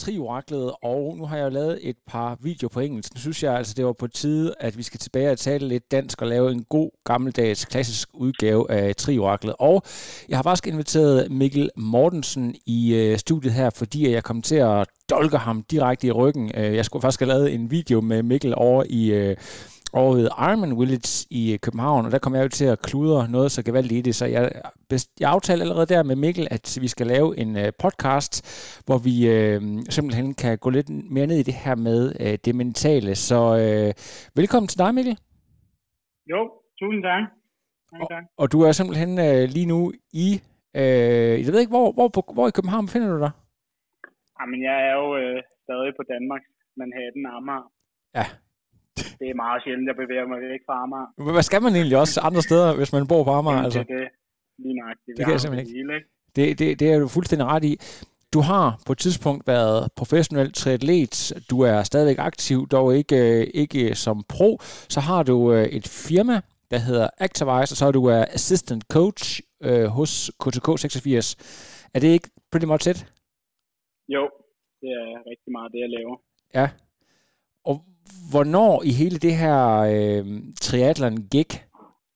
Trioraklet, og nu har jeg lavet et par videoer på engelsk. Nu synes jeg altså, det var på tide, at vi skal tilbage og tale lidt dansk og lave en god gammeldags klassisk udgave af Trioraklet. Og jeg har faktisk inviteret Mikkel Mortensen i øh, studiet her, fordi jeg kom til at dolke ham direkte i ryggen. Øh, jeg skulle faktisk have lavet en video med Mikkel over i... Øh, over ved Ironman Village i København, og der kom jeg jo til at kludre noget så gevaldigt i det, så jeg, jeg aftalte allerede der med Mikkel, at vi skal lave en uh, podcast, hvor vi uh, simpelthen kan gå lidt mere ned i det her med uh, det mentale. Så uh, velkommen til dig, Mikkel. Jo, tusind tak. Og, og du er simpelthen uh, lige nu i, uh, jeg ved ikke, hvor, hvor, hvor, hvor i København befinder du dig? Jamen, jeg er jo uh, stadig på Danmark, Manhattan, Amager. Ja, det er meget sjældent, jeg bevæger mig væk fra Amager. Hvad skal man egentlig også andre steder, hvis man bor på Amager? Jamen, altså? det, det, lige nøjagtigt. Det kan jeg simpelthen ikke. Ikke? Det, det, det er du fuldstændig ret i. Du har på et tidspunkt været professionel triatlet. Du er stadigvæk aktiv, dog ikke, ikke som pro. Så har du et firma, der hedder Activise, og så er du assistant coach øh, hos KTK 86. Er det ikke pretty much it? Jo, det er rigtig meget det, jeg laver. Ja. Og hvornår i hele det her øh, triathlon gik,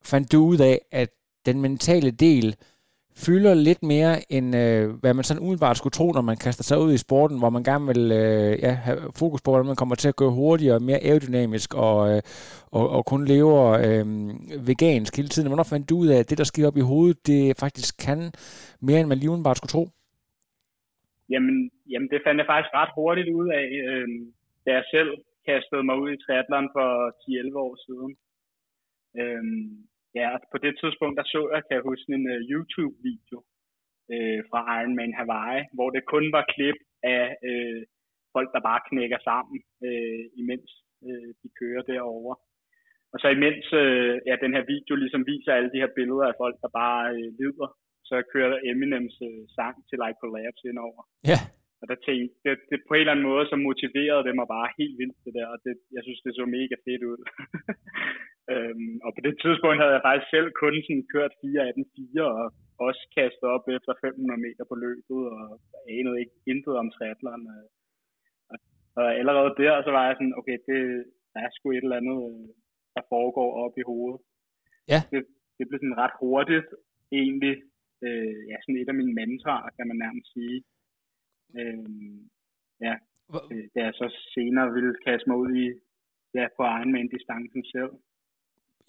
fandt du ud af, at den mentale del fylder lidt mere, end øh, hvad man sådan umiddelbart skulle tro, når man kaster sig ud i sporten, hvor man gerne vil øh, ja, have fokus på, hvordan man kommer til at gå hurtigere, mere aerodynamisk og, øh, og, og kun lever øh, vegansk hele tiden. Hvornår fandt du ud af, at det, der sker op i hovedet, det faktisk kan mere, end man lige umiddelbart skulle tro? Jamen, jamen det fandt jeg faktisk ret hurtigt ud af, øh, da jeg selv kastet mig ud i triathlon for 10-11 år siden. Øhm, ja, på det tidspunkt, der så jeg, kan jeg huske, en uh, YouTube-video øh, fra Ironman Hawaii, hvor det kun var klip af øh, folk, der bare knækker sammen, øh, imens øh, de kører derover. Og så imens øh, ja, den her video ligesom viser alle de her billeder af folk, der bare øh, lider, så kører der Eminems øh, sang til Like Collapse indover. Ja. Og der tænkte, det, det på en eller anden måde, så motiverede det mig bare helt vildt det der, og det, jeg synes, det så mega fedt ud. øhm, og på det tidspunkt havde jeg faktisk selv kun sådan kørt 4 af den 4, og også kastet op efter 500 meter på løbet, og anede ikke intet om triathlon. Og, og, og allerede der, så var jeg sådan, okay, det der er sgu et eller andet, der foregår op i hovedet. Ja. Det, det blev sådan ret hurtigt, egentlig, øh, ja, sådan et af mine mentorer, kan man nærmest sige. Øhm, ja, øh, da jeg så senere ville kaste mig ud i, ja, på Ironman-distancen selv.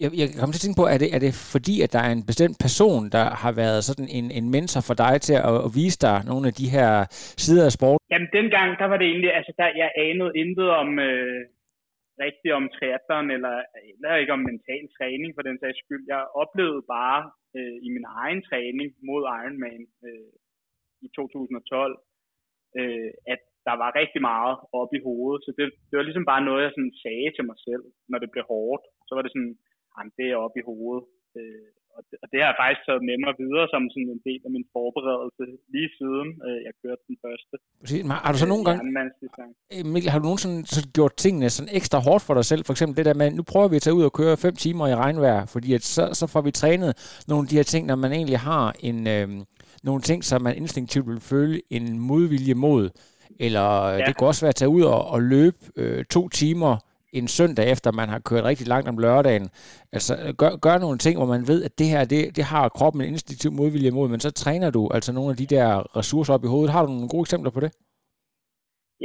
Jeg, jeg kommer til at tænke på, er det, er det fordi, at der er en bestemt person, der har været sådan en, en mentor for dig til at, at vise dig nogle af de her sider af sport? Jamen, dengang, der var det egentlig, altså, der, jeg anede intet om, øh, rigtigt om triathlon, eller, eller ikke om mental træning for den sags skyld. Jeg oplevede bare øh, i min egen træning mod Ironman øh, i 2012, øh, at der var rigtig meget op i hovedet. Så det, det var ligesom bare noget, jeg sådan sagde til mig selv, når det blev hårdt. Så var det sådan, det er op i hovedet. Øh, og, det, og det har jeg faktisk taget med mig videre som sådan en del af min forberedelse lige siden øh, jeg kørte den første. Præcis. Men har du så nogle gange, Mikkel, har du nogensinde så gjort tingene sådan ekstra hårdt for dig selv? For eksempel det der med, nu prøver vi at tage ud og køre fem timer i regnvejr, fordi at så, så får vi trænet nogle af de her ting, når man egentlig har en, øh, nogle ting, som man instinktivt vil føle en modvilje mod. Eller ja. det kunne også være at tage ud og, og løbe øh, to timer en søndag efter, man har kørt rigtig langt om lørdagen. Altså gør, gør nogle ting, hvor man ved, at det her, det, det har kroppen en instinktiv modvilje imod, men så træner du altså nogle af de der ressourcer op i hovedet. Har du nogle gode eksempler på det?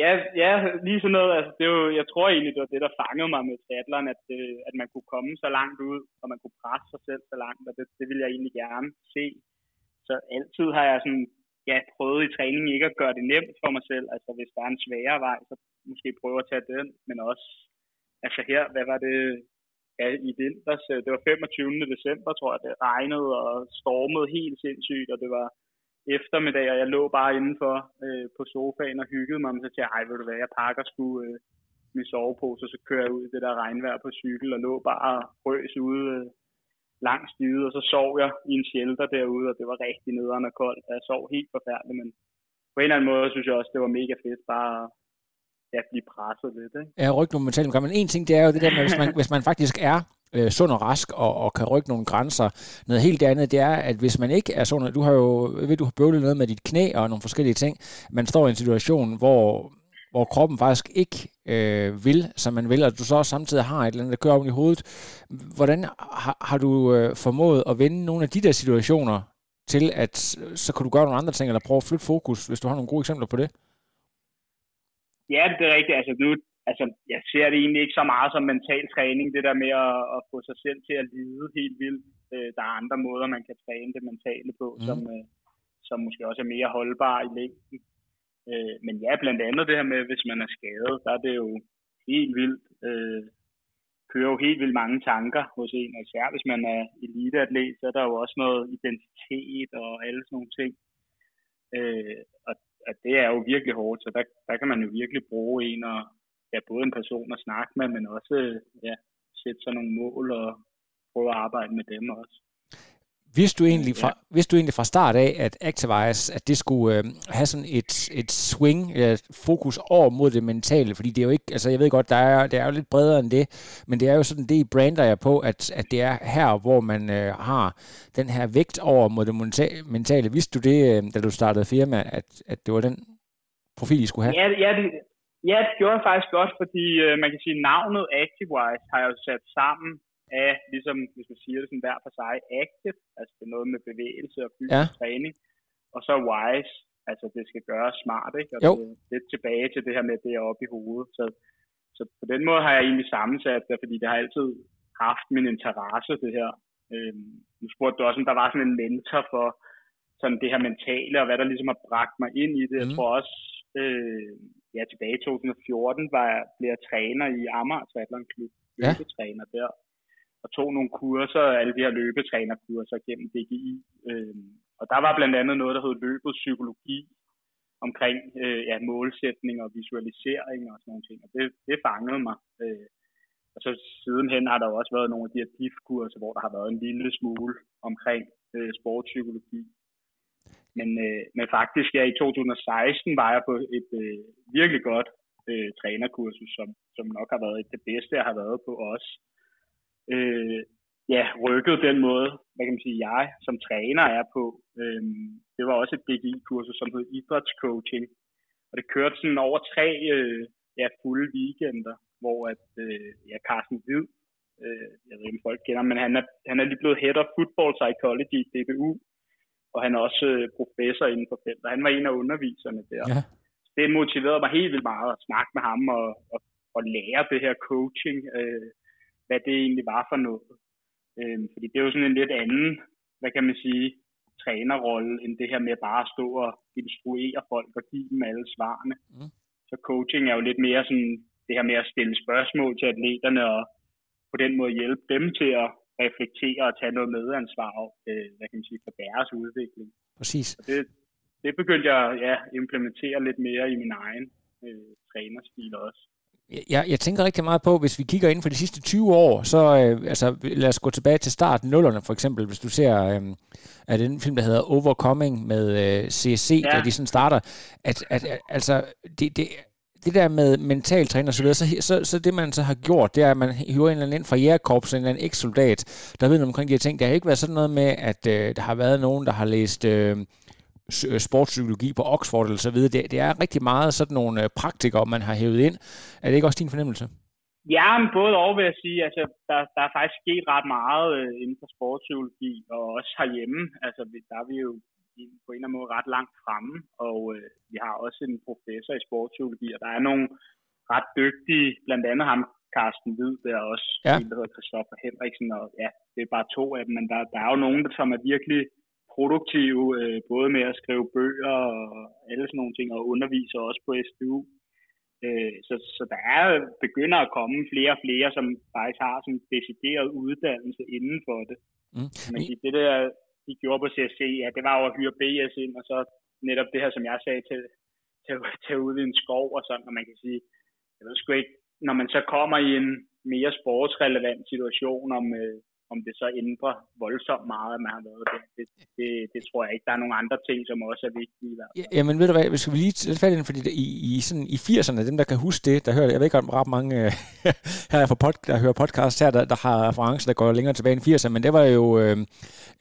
Ja, ja, lige sådan noget. Altså, det er jo, jeg tror egentlig, det var det, der fangede mig med triathlon, at, øh, at man kunne komme så langt ud, og man kunne presse sig selv så langt, og det, det vil jeg egentlig gerne se. Så altid har jeg sådan, ja, prøvet i træning ikke at gøre det nemt for mig selv. Altså hvis der er en sværere vej, så måske prøve at tage den, men også, altså her, hvad var det, ja, i vinters, øh, det var 25. december, tror jeg, det regnede og stormede helt sindssygt, og det var eftermiddag, og jeg lå bare indenfor øh, på sofaen og hyggede mig, og så tænkte jeg, ej, ved du hvad, jeg pakker sgu øh, min sovepose, og så kører jeg ud i det der regnvejr på cykel, og lå bare røs ude øh, lang dyde, og så sov jeg i en shelter derude, og det var rigtig nederen og koldt, og jeg sov helt forfærdeligt, men på en eller anden måde synes jeg også, det var mega fedt bare at blive presset lidt. Ikke? Ja, rykke nogle mentale men en ting, det er jo det der med, hvis man, hvis man faktisk er øh, sund og rask og, og kan rykke nogle grænser. Noget helt andet, det er, at hvis man ikke er sund, du har jo, ved, du har bøvlet noget med dit knæ og nogle forskellige ting, man står i en situation, hvor hvor kroppen faktisk ikke øh, vil, som man vil, og du så også samtidig har et eller andet, der kører op i hovedet. Hvordan har, har du øh, formået at vende nogle af de der situationer til, at så kan du gøre nogle andre ting, eller prøve at flytte fokus, hvis du har nogle gode eksempler på det? Ja, det er rigtigt. Altså, nu, altså, jeg ser det egentlig ikke så meget som mental træning, det der med at, at få sig selv til at lide helt vildt. Øh, der er andre måder, man kan træne det mentale på, mm. som, øh, som måske også er mere holdbare i længden. Øh, men ja, blandt andet det her med, hvis man er skadet, der er det jo helt vildt. Øh, kører jo helt vildt mange tanker hos en, og især hvis man er eliteatlet, så er der jo også noget identitet og alle sådan nogle ting. Øh, og, og det er jo virkelig hårdt, så der, der kan man jo virkelig bruge en og ja, både en person at snakke med, men også øh, ja, sætte sig nogle mål og prøve at arbejde med dem også. Vidste du egentlig fra, ja. vidste du egentlig fra start af, at Activize, at det skulle øh, have sådan et, et swing, et fokus over mod det mentale? Fordi det er jo ikke, altså jeg ved godt, der er, det er jo lidt bredere end det, men det er jo sådan, det I brander jeg på, at, at det er her, hvor man øh, har den her vægt over mod det mentale. Vidste du det, øh, da du startede firma, at, at det var den profil, I skulle have? Ja, ja, det, ja, det gjorde jeg faktisk godt, fordi øh, man kan sige, navnet Activize har jeg jo sat sammen af, ligesom hvis man siger det sådan hver for sig, active, altså det er noget med bevægelse og fysisk ja. træning, og så wise, altså det skal gøres smart, ikke? Og jo. det, lidt tilbage til det her med, det er oppe i hovedet. Så, så på den måde har jeg egentlig sammensat det, fordi det har altid haft min interesse, det her. Øhm, nu spurgte du også, om der var sådan en mentor for sådan det her mentale, og hvad der ligesom har bragt mig ind i det. Mm. Jeg tror også, øh, ja, tilbage i 2014 var jeg, blev jeg træner i Amager Triathlon Klub, løbetræner ja. der og tog nogle kurser, alle de her løbetrænerkurser gennem DGI. Øh, og der var blandt andet noget, der hed løbet psykologi, omkring øh, ja, målsætning og visualisering og sådan nogle ting. Og det, det fangede mig. Øh, og så sidenhen har der jo også været nogle af de her DIF-kurser, hvor der har været en lille smule omkring øh, sportspsykologi. Men, øh, men faktisk, ja, i 2016 var jeg på et øh, virkelig godt øh, trænerkursus, som, som nok har været et det bedste, jeg har været på også øh, ja, rykket den måde, hvad kan man sige, jeg som træner er på. Øh, det var også et DGI-kursus, som hed idrætscoaching. Og det kørte sådan over tre øh, ja, fulde weekender, hvor at, øh, ja, Carsten Hvid, øh, jeg ved ikke, om folk kender men han er, han er lige blevet head of football psychology i DBU, og han er også øh, professor inden for feltet. Han var en af underviserne der. Ja. Det motiverede mig helt vildt meget at snakke med ham og, og, og lære det her coaching. Øh, hvad det egentlig var for noget. Øh, fordi det er jo sådan en lidt anden, hvad kan man sige, trænerrolle, end det her med bare at stå og instruere folk og give dem alle svarene. Mm. Så coaching er jo lidt mere sådan det her med at stille spørgsmål til atleterne og på den måde hjælpe dem til at reflektere og tage noget medansvar øh, hvad kan man sige, for deres udvikling. Præcis. Og det, det begyndte jeg at ja, implementere lidt mere i min egen øh, trænerstil også. Jeg, jeg tænker rigtig meget på, hvis vi kigger ind for de sidste 20 år, så øh, altså, lad os gå tilbage til starten, nullerne for eksempel, hvis du ser øh, at den film, der hedder Overcoming med øh, CSC, ja. der de sådan starter, at, at, at altså, det, det, det der med mental træner og så videre, så, så, så det man så har gjort, det er, at man hiver en eller anden ind fra jægerkorps, en eller anden eks-soldat, der ved noget omkring de her ting. Der har ikke været sådan noget med, at øh, der har været nogen, der har læst... Øh, sportspsykologi på Oxford eller så videre. Det, det er rigtig meget sådan nogle øh, praktikere, man har hævet ind. Er det ikke også din fornemmelse? Ja, men både over vil jeg sige, altså der, der er faktisk sket ret meget øh, inden for sportspsykologi, og også herhjemme. Altså der er vi jo på en eller anden måde ret langt fremme, og øh, vi har også en professor i sportspsykologi, og der er nogle ret dygtige, blandt andet ham Carsten Hvid, der er også ja. en, der hedder Christoffer Henriksen, og ja, det er bare to af dem, men der, der er jo nogen, der, som er virkelig produktive, øh, både med at skrive bøger og alle sådan nogle ting, og undervise også på SDU. Øh, så, så der er begynder at komme flere og flere, som faktisk har sådan en decideret uddannelse inden for det. Mm. Siger, det der, de gjorde på CSC, ja, det var jo at hyre BS ind, og så netop det her, som jeg sagde, til, til, til ud i en skov og sådan, og man kan sige, jeg ved sgu ikke, når man så kommer i en mere sportsrelevant situation, om, øh, om det så ændrer voldsomt meget, at man har været der. Det, det, det tror jeg ikke. Der er nogle andre ting, som også er vigtige. Ja, jamen ved du hvad, vi lige tage fat ind, fordi i, i, sådan, i 80'erne, dem der kan huske det, der hører, jeg ved ikke om ret mange øh, her fra pod, der hører podcast her, der, der har referencer, der går længere tilbage end 80'erne, men det var jo, øh,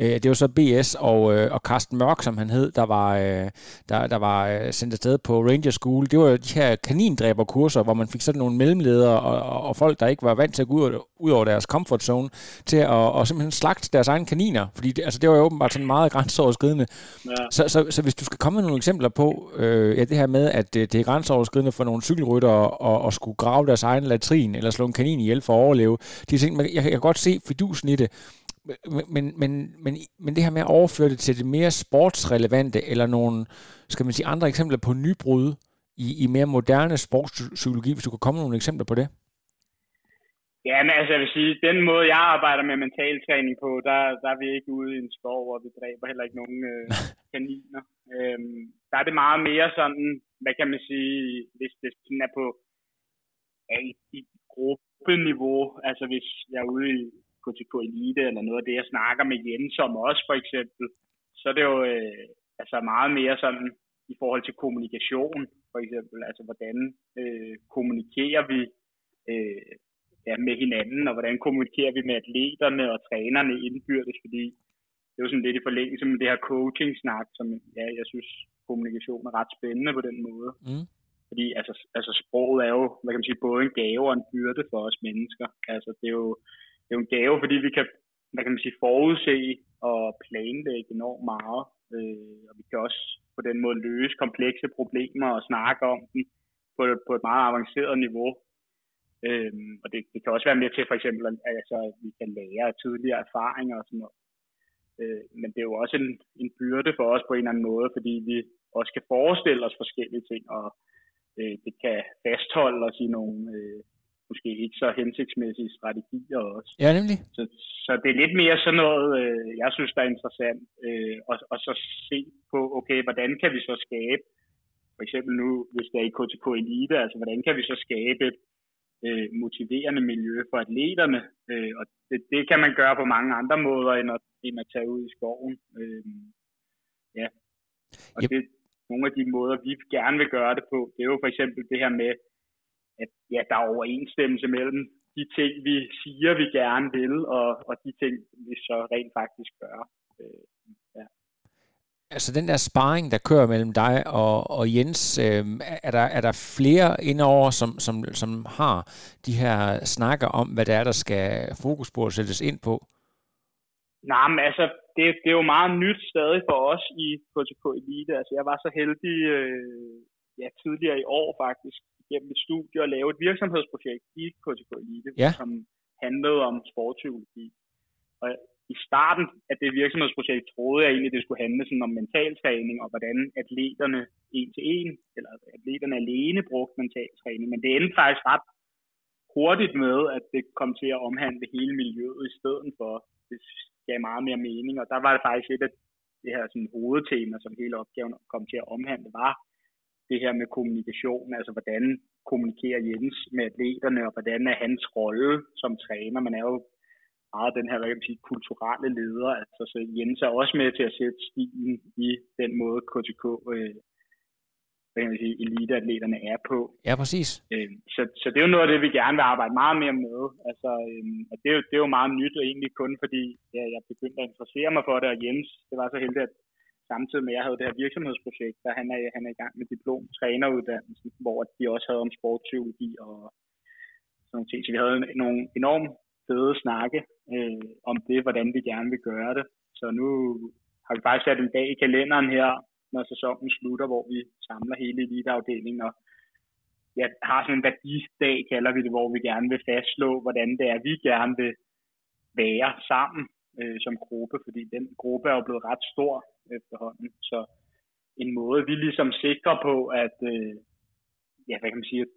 øh det var så BS og, øh, og Carsten Mørk, som han hed, der var, øh, der, der var øh, sendt afsted på Ranger School. Det var jo de her kanindræberkurser, hvor man fik sådan nogle mellemledere og, og, og folk, der ikke var vant til at gå ud, ud over deres comfort zone, til at og, og simpelthen slagte deres egne kaniner. Fordi det, altså, det var jo åbenbart sådan meget grænseoverskridende. Ja. Så, så, så hvis du skal komme med nogle eksempler på, øh, ja, det her med, at det, det er grænseoverskridende for nogle cykelrytter og, og skulle grave deres egen latrin, eller slå en kanin ihjel for at overleve. De ting, jeg, jeg kan godt se fidusen i det. Men, men, men, men det her med at overføre det til det mere sportsrelevante, eller nogle, skal man sige, andre eksempler på nybrud i, i mere moderne sportspsykologi, hvis du kan komme med nogle eksempler på det? Ja, men altså jeg vil sige, den måde jeg arbejder med mentaltræning på, der, der er vi ikke ude i en skov, og vi dræber heller ikke nogen øh, kaniner. Øhm, der er det meget mere sådan, hvad kan man sige, hvis det sådan er på ja, i, i gruppeniveau, altså hvis jeg er ude i KTK Elite eller noget af det, jeg snakker med Jens om også for eksempel, så er det jo øh, altså meget mere sådan i forhold til kommunikation for eksempel, altså hvordan øh, kommunikerer vi øh, ja, med hinanden, og hvordan kommunikerer vi med atleterne og trænerne indbyrdes, fordi det er jo sådan lidt i forlængelse med det her coaching-snak, som ja, jeg synes, kommunikation er ret spændende på den måde. Mm. Fordi altså, altså sproget er jo, hvad kan man sige, både en gave og en byrde for os mennesker. Altså det er jo, det er jo en gave, fordi vi kan, hvad kan man sige, forudse og planlægge enormt meget. Øh, og vi kan også på den måde løse komplekse problemer og snakke om dem på, på et meget avanceret niveau. Øhm, og det, det kan også være med til for eksempel, at altså, vi kan lære af tidligere erfaringer og sådan noget. Øh, men det er jo også en, en byrde for os på en eller anden måde, fordi vi også kan forestille os forskellige ting, og øh, det kan fastholde os i nogle øh, måske ikke så hensigtsmæssige strategier også. Ja, nemlig. Så, så det er lidt mere sådan noget, øh, jeg synes, der er interessant, øh, og, og så se på, okay, hvordan kan vi så skabe, for eksempel nu, hvis det er i KTK Elite, altså hvordan kan vi så skabe et øh, motiverende miljø for atleterne, øh, og det, det kan man gøre på mange andre måder, end at, end at tage ud i skoven. Øh, ja. Og yep. det, nogle af de måder, vi gerne vil gøre det på, det er jo for eksempel det her med, at ja, der er overensstemmelse mellem de ting, vi siger, vi gerne vil, og, og de ting, vi så rent faktisk gør. Øh, ja. Altså den der sparring, der kører mellem dig og, og Jens, øh, er, der, er der flere indover, som, som, som har de her snakker om, hvad det er, der skal fokus på at sættes ind på? Nej, men altså, det, det er jo meget nyt stadig for os i KTK Elite. Altså, jeg var så heldig øh, ja, tidligere i år faktisk, gennem et studie at lave et virksomhedsprojekt i KTK Elite, ja. som handlede om sportspsykologi. Og i starten af det virksomhedsprojekt troede jeg egentlig, det skulle handle sådan om mentaltræning og hvordan atleterne en til en, eller atleterne alene brugte mentaltræning. Men det endte faktisk ret hurtigt med, at det kom til at omhandle hele miljøet i stedet for. Det gav meget mere mening, og der var det faktisk et af det her sådan, hovedtema, som hele opgaven kom til at omhandle, var det her med kommunikation, altså hvordan kommunikerer Jens med atleterne, og hvordan er hans rolle som træner. Man er jo meget den her, hvad kan man sige, kulturelle leder. Altså, så Jens er også med til at sætte stilen i den måde KTK øh, hvad kan man sige, eliteatleterne er på. Ja, præcis. Øh, så, så det er jo noget af det, vi gerne vil arbejde meget mere med. Altså, øh, og det er, jo, det er jo meget nyt, og egentlig kun fordi ja, jeg begyndte at interessere mig for det, og Jens, det var så heldigt, at samtidig med, at jeg havde det her virksomhedsprojekt, der han er, han er i gang med diplom træneruddannelsen, hvor de også havde om sportspsykologi og sådan nogle ting. Så vi havde nogle enormt fede snakke øh, om det, hvordan vi gerne vil gøre det. Så nu har vi faktisk sat en dag i kalenderen her, når sæsonen slutter, hvor vi samler hele eliteafdelingen og ja, har sådan en værdidag, kalder vi det, hvor vi gerne vil fastslå, hvordan det er, vi gerne vil være sammen øh, som gruppe, fordi den gruppe er jo blevet ret stor efterhånden. Så en måde, vi ligesom sikrer på, at, øh, ja, hvad kan man sige, at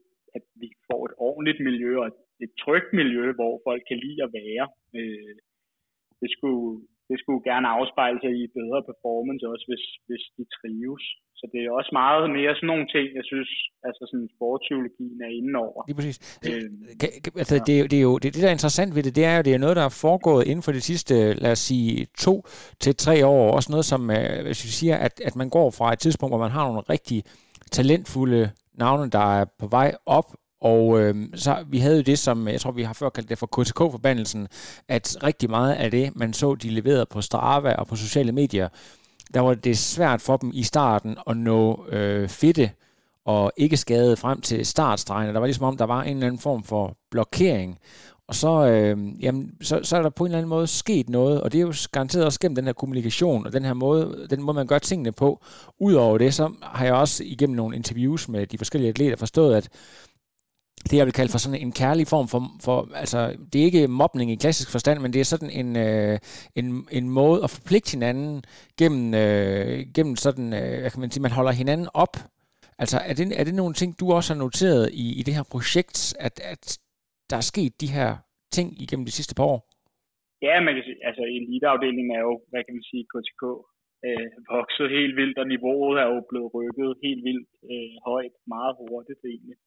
vi får et ordentligt miljø og et trygt miljø, hvor folk kan lide at være. Øh, det skulle det skulle gerne afspejle sig i bedre performance også, hvis, hvis de trives. Så det er også meget mere sådan nogle ting, jeg synes, altså sådan sportspsykologien er inde over. Lige præcis. Øh, altså, ja. det, det, er jo, det, det, der er interessant ved det, det er jo, det er noget, der er foregået inden for de sidste, lad os sige, to til tre år. Også noget, som, øh, hvis vi siger, at, at man går fra et tidspunkt, hvor man har nogle rigtig talentfulde navne, der er på vej op, og øh, så vi havde jo det, som jeg tror, vi har før kaldt det for KTK-forbandelsen, at rigtig meget af det, man så, de leverede på Strava og på sociale medier, der var det svært for dem i starten at nå øh, fedte og ikke skade frem til startstregen. Der var ligesom om, der var en eller anden form for blokering. Og så, øh, jamen, så, så er der på en eller anden måde sket noget, og det er jo garanteret også gennem den her kommunikation, og den her måde, den måde man gør tingene på. Udover det, så har jeg også igennem nogle interviews med de forskellige atleter forstået, at det, jeg vil kalde for sådan en kærlig form for, for altså, det er ikke mobning i klassisk forstand, men det er sådan en, øh, en, en måde at forpligte hinanden gennem, øh, gennem sådan, øh, hvad kan man sige, man holder hinanden op. Altså, er det, er det nogle ting, du også har noteret i, i det her projekt, at, at der er sket de her ting igennem de sidste par år? Ja, man kan sige, altså eliteafdelingen er jo, hvad kan man sige, KTK, øh, vokset helt vildt, og niveauet er jo blevet rykket helt vildt øh, højt, meget hurtigt egentlig.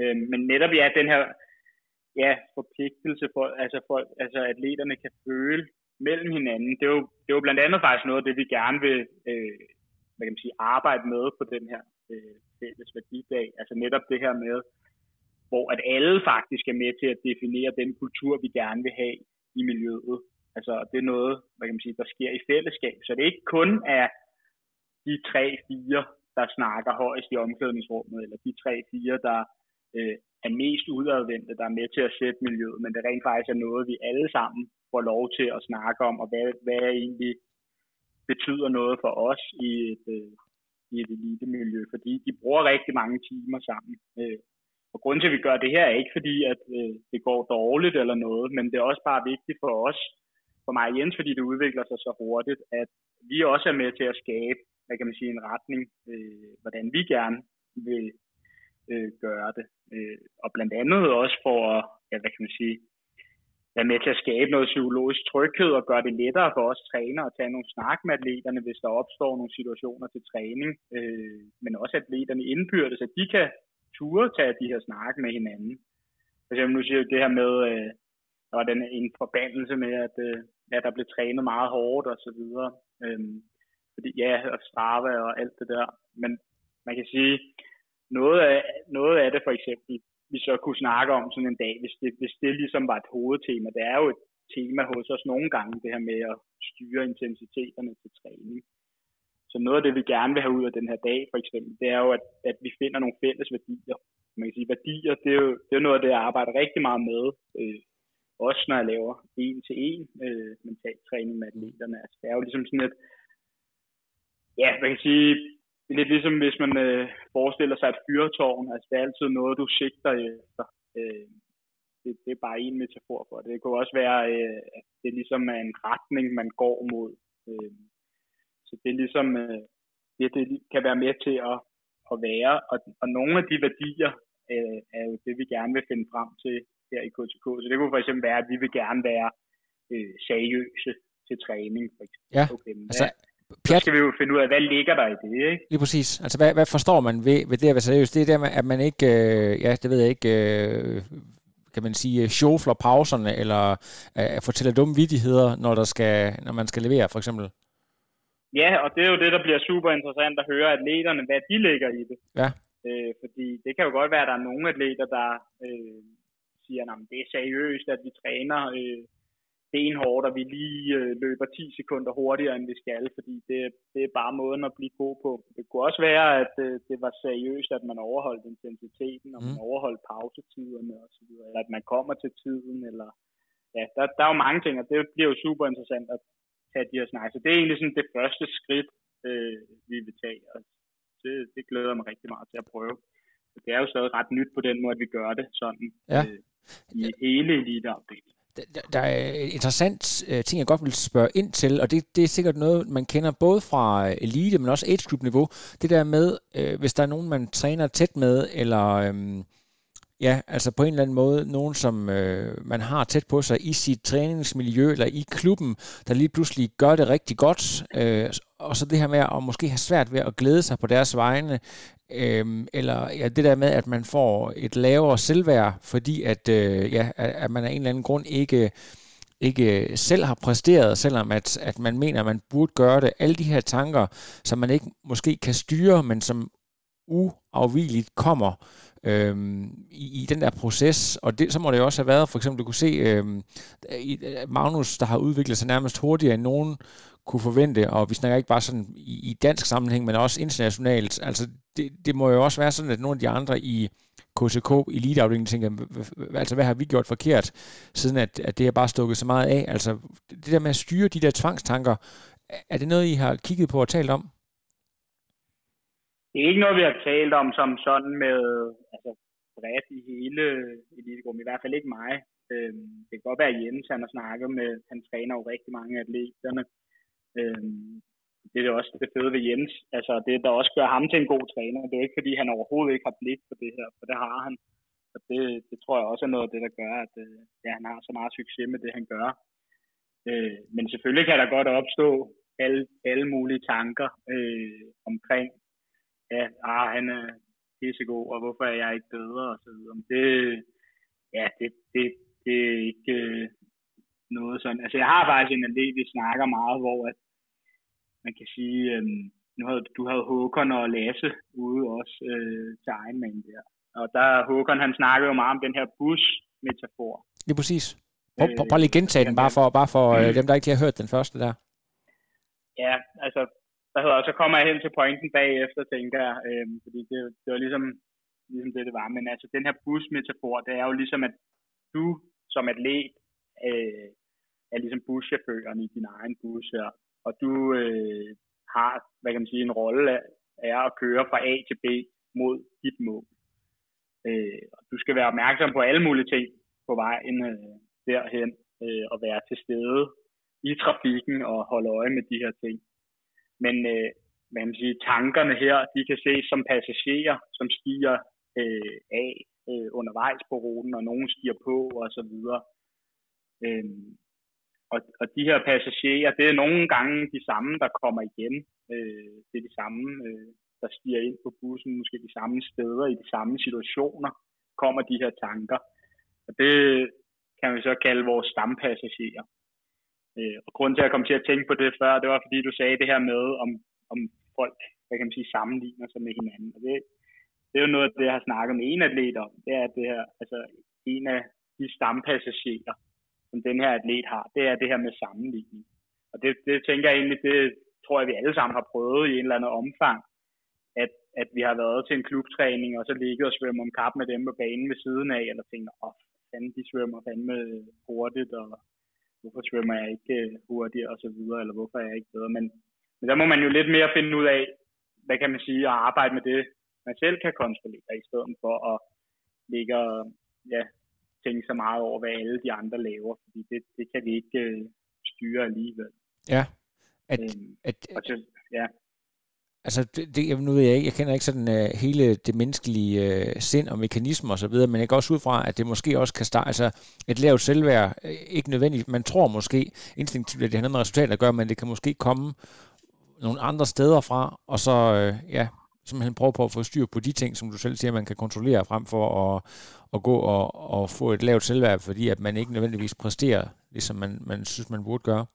Øh, men netop ja, den her ja, forpligtelse for, altså, for, altså atleterne kan føle mellem hinanden, det er, jo, det er jo blandt andet faktisk noget af det, vi gerne vil øh, hvad kan man sige, arbejde med på den her øh, fælles værdidag. Altså netop det her med, hvor at alle faktisk er med til at definere den kultur, vi gerne vil have i miljøet. Altså det er noget, hvad kan man sige, der sker i fællesskab. Så det er ikke kun af de tre, fire, der snakker højst i omklædningsrummet, eller de tre, fire, der øh, er mest udadvendte, der er med til at sætte miljøet, men det rent faktisk er noget, vi alle sammen får lov til at snakke om, og hvad, hvad egentlig betyder noget for os i et, øh, i et elite-miljø, fordi de bruger rigtig mange timer sammen. Øh, og grunden til, at vi gør det her, er ikke fordi, at øh, det går dårligt eller noget, men det er også bare vigtigt for os, for mig og Jens, fordi det udvikler sig så hurtigt, at vi også er med til at skabe, hvad kan man sige, en retning, øh, hvordan vi gerne vil øh, gøre det. Øh, og blandt andet også for at, ja, hvad kan man sige, være med til at skabe noget psykologisk tryghed og gøre det lettere for os trænere at tage nogle snak med atleterne, hvis der opstår nogle situationer til træning, øh, men også atleterne indbyrdes, at de kan ture tage de her snakke med hinanden. For eksempel nu siger jeg det her med, øh, der var den en forbandelse med, at øh, ja, der blev trænet meget hårdt og så videre. Øhm, fordi ja, og strava og alt det der. Men man kan sige, noget af, noget af det for eksempel, vi så kunne snakke om sådan en dag, hvis det, hvis det ligesom var et hovedtema. Det er jo et tema hos os nogle gange, det her med at styre intensiteterne til træning. Så noget af det, vi gerne vil have ud af den her dag, for eksempel, det er jo, at, at vi finder nogle fælles værdier. Man kan sige, værdier, det er jo, det er noget af det, jeg arbejder rigtig meget med. Øh, også når jeg laver en til en øh, mental træning med atleterne. Altså, det er jo ligesom sådan et, ja, man kan sige, det er lidt ligesom hvis man øh, forestiller sig et fyrtårn. Altså det er altid noget, du sigter efter. Øh, det, det er bare en metafor for det. Det kunne også være, øh, at det ligesom er en retning, man går mod. Øh, så det er ligesom, øh, det, det kan være med til at, at være. Og, og nogle af de værdier øh, er jo det, vi gerne vil finde frem til her i KTK. Så det kunne for eksempel være, at vi vil gerne være øh, seriøse til træning. For eksempel. Ja, okay, altså pjat. Så skal vi jo finde ud af, hvad ligger der i det, ikke? Lige præcis. Altså, hvad, hvad forstår man ved, ved det at være seriøs? Det er der, at man ikke, øh, ja, det ved jeg ikke, øh, kan man sige, sjofler pauserne, eller øh, fortæller dumme vidigheder, når, der skal, når man skal levere, for eksempel? Ja, og det er jo det, der bliver super interessant at høre atleterne, hvad de lægger i det. Ja. Øh, fordi det kan jo godt være, at der er nogle atleter, der øh, siger, at det er seriøst, at vi træner øh, benhårdt, og vi lige øh, løber 10 sekunder hurtigere, end vi skal, fordi det, det er bare måden at blive god på. Det kunne også være, at øh, det var seriøst, at man overholdt intensiteten, og mm. man overholdt pausetiderne osv., eller at man kommer til tiden, eller ja, der, der er jo mange ting, og det bliver jo super interessant at tage de her snakke. Så det er egentlig sådan det første skridt, øh, vi vil tage, og det, det glæder mig rigtig meget til at prøve. Det er jo stadig ret nyt på den måde, at vi gør det sådan ja. øh, i hele eliteafdelingen der, der er et interessant uh, ting, jeg godt vil spørge ind til, og det, det er sikkert noget, man kender både fra elite, men også age group niveau. Det der med, uh, hvis der er nogen, man træner tæt med, eller um, ja, altså på en eller anden måde, nogen som øh, man har tæt på sig i sit træningsmiljø eller i klubben, der lige pludselig gør det rigtig godt, øh, og så det her med at måske have svært ved at glæde sig på deres vegne, øh, eller ja, det der med, at man får et lavere selvværd, fordi at, øh, ja, at man af en eller anden grund ikke ikke selv har præsteret, selvom at, at man mener, at man burde gøre det. Alle de her tanker, som man ikke måske kan styre, men som uafvigeligt kommer øhm, i, i den der proces. Og det, så må det jo også have været, for eksempel du kunne se øhm, Magnus, der har udviklet sig nærmest hurtigere end nogen kunne forvente, og vi snakker ikke bare sådan i, i dansk sammenhæng, men også internationalt. Altså det, det må jo også være sådan, at nogle af de andre i KCK eliteafdelingen tænker, altså hvad har vi gjort forkert, siden at, at det er bare stukket så meget af. Altså det der med at styre de der tvangstanker, er det noget, I har kigget på og talt om? Det er ikke noget, vi har talt om som sådan med altså, bredt i hele elitegruppen, i hvert fald ikke mig. Øhm, det kan godt være Jens, han har snakket med, han træner jo rigtig mange af atleterne. Øhm, det er også det fede ved Jens. Altså det, der også gør ham til en god træner. Det er ikke, fordi han overhovedet ikke har blik for det her, for det har han. Og det, det tror jeg også er noget af det, der gør, at øh, ja, han har så meget succes med det, han gør. Øh, men selvfølgelig kan der godt opstå alle, alle mulige tanker øh, omkring, ja, ah, han er pissegod, og hvorfor er jeg ikke bedre, og så videre. Men det, ja, det, det, det er ikke øh, noget sådan. Altså, jeg har faktisk en idé, vi snakker meget, hvor at, man kan sige, øh, nu havde, du havde Håkon og Lasse ude også øh, til Ironman der. Og der Håkon, han snakkede jo meget om den her bus-metafor. Det er præcis. Prøv, prøv, prøv lige gentage den, bare for, bare for øh, dem, der ikke har hørt den første der. Ja, altså, hvad hedder, så kommer jeg hen til pointen bagefter, tænker jeg, øh, fordi det, det var ligesom, ligesom det, det var. Men altså, den her busmetafor, det er jo ligesom, at du som atlet øh, er ligesom buschaufføren i din egen bus her, og du øh, har, hvad kan man sige, en rolle er at køre fra A til B mod dit mål. Øh, og du skal være opmærksom på alle mulige ting på vejen øh, derhen, øh, og være til stede i trafikken og holde øje med de her ting. Men øh, man kan sige, tankerne her, de kan ses som passagerer, som stiger øh, af øh, undervejs på ruten, og nogen stiger på og så videre. Øh, og, og de her passagerer, det er nogle gange de samme, der kommer igen. Øh, det er de samme, øh, der stiger ind på bussen, måske de samme steder, i de samme situationer, kommer de her tanker. Og det kan vi så kalde vores stampassagerer. Øh, og grunden til, at jeg kom til at tænke på det før, det var, fordi du sagde det her med, om, om folk, hvad kan man sige, sammenligner sig med hinanden. Og det, det er jo noget af det, jeg har snakket med en atlet om. Det er det her, altså en af de stampassagerer, som den her atlet har, det er det her med sammenligning. Og det, det tænker jeg egentlig, det tror jeg, vi alle sammen har prøvet i en eller anden omfang, at, at vi har været til en klubtræning, og så ligget og svømme om kap med dem på banen ved siden af, eller tænker, åh, oh, fanden, de svømmer fandme hurtigt, og hvorfor svømmer jeg ikke øh, hurtigere og så videre, eller hvorfor er jeg ikke bedre. Men, men der må man jo lidt mere finde ud af, hvad kan man sige, at arbejde med det, man selv kan kontrollere, i stedet for at ligge og ja, tænke så meget over, hvad alle de andre laver, fordi det, det kan vi ikke øh, styre alligevel. Ja. At, øhm, at, så, ja. Altså, det, det, nu ved jeg ikke, jeg kender ikke sådan uh, hele det menneskelige uh, sind og mekanismer og så videre, men jeg går også ud fra, at det måske også kan starte, altså et lavt selvværd, øh, ikke nødvendigt, man tror måske instinktivt, at det har noget med resultater at gøre, men det kan måske komme nogle andre steder fra, og så, uh, ja, simpelthen prøve på at få styr på de ting, som du selv siger, man kan kontrollere frem for at, at gå og, og få et lavt selvværd, fordi at man ikke nødvendigvis præsterer, ligesom man, man synes, man burde gøre.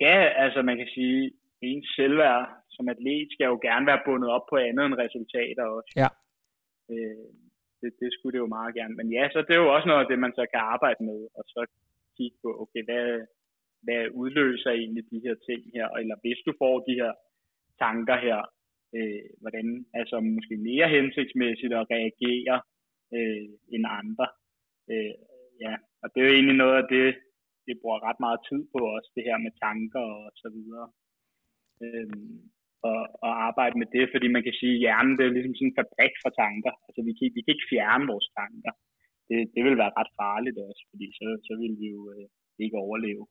Ja, altså man kan sige, ens selvværd som atlet skal jo gerne være bundet op på andet end resultater også. Ja. Øh, det, det skulle det jo meget gerne. Men ja, så det er jo også noget af det, man så kan arbejde med, og så kigge på, okay, hvad, hvad udløser egentlig de her ting her, eller hvis du får de her tanker her, øh, hvordan altså måske mere hensigtsmæssigt at reagere øh, end andre. Øh, ja, og det er jo egentlig noget af det, det bruger ret meget tid på også, det her med tanker og så videre. Øhm, at, at arbejde med det, fordi man kan sige, at hjernen det er ligesom sådan en fabrik for tanker. Altså vi kan, vi kan ikke fjerne vores tanker. Det, det vil være ret farligt også, fordi så, så vil vi jo øh, ikke overleve.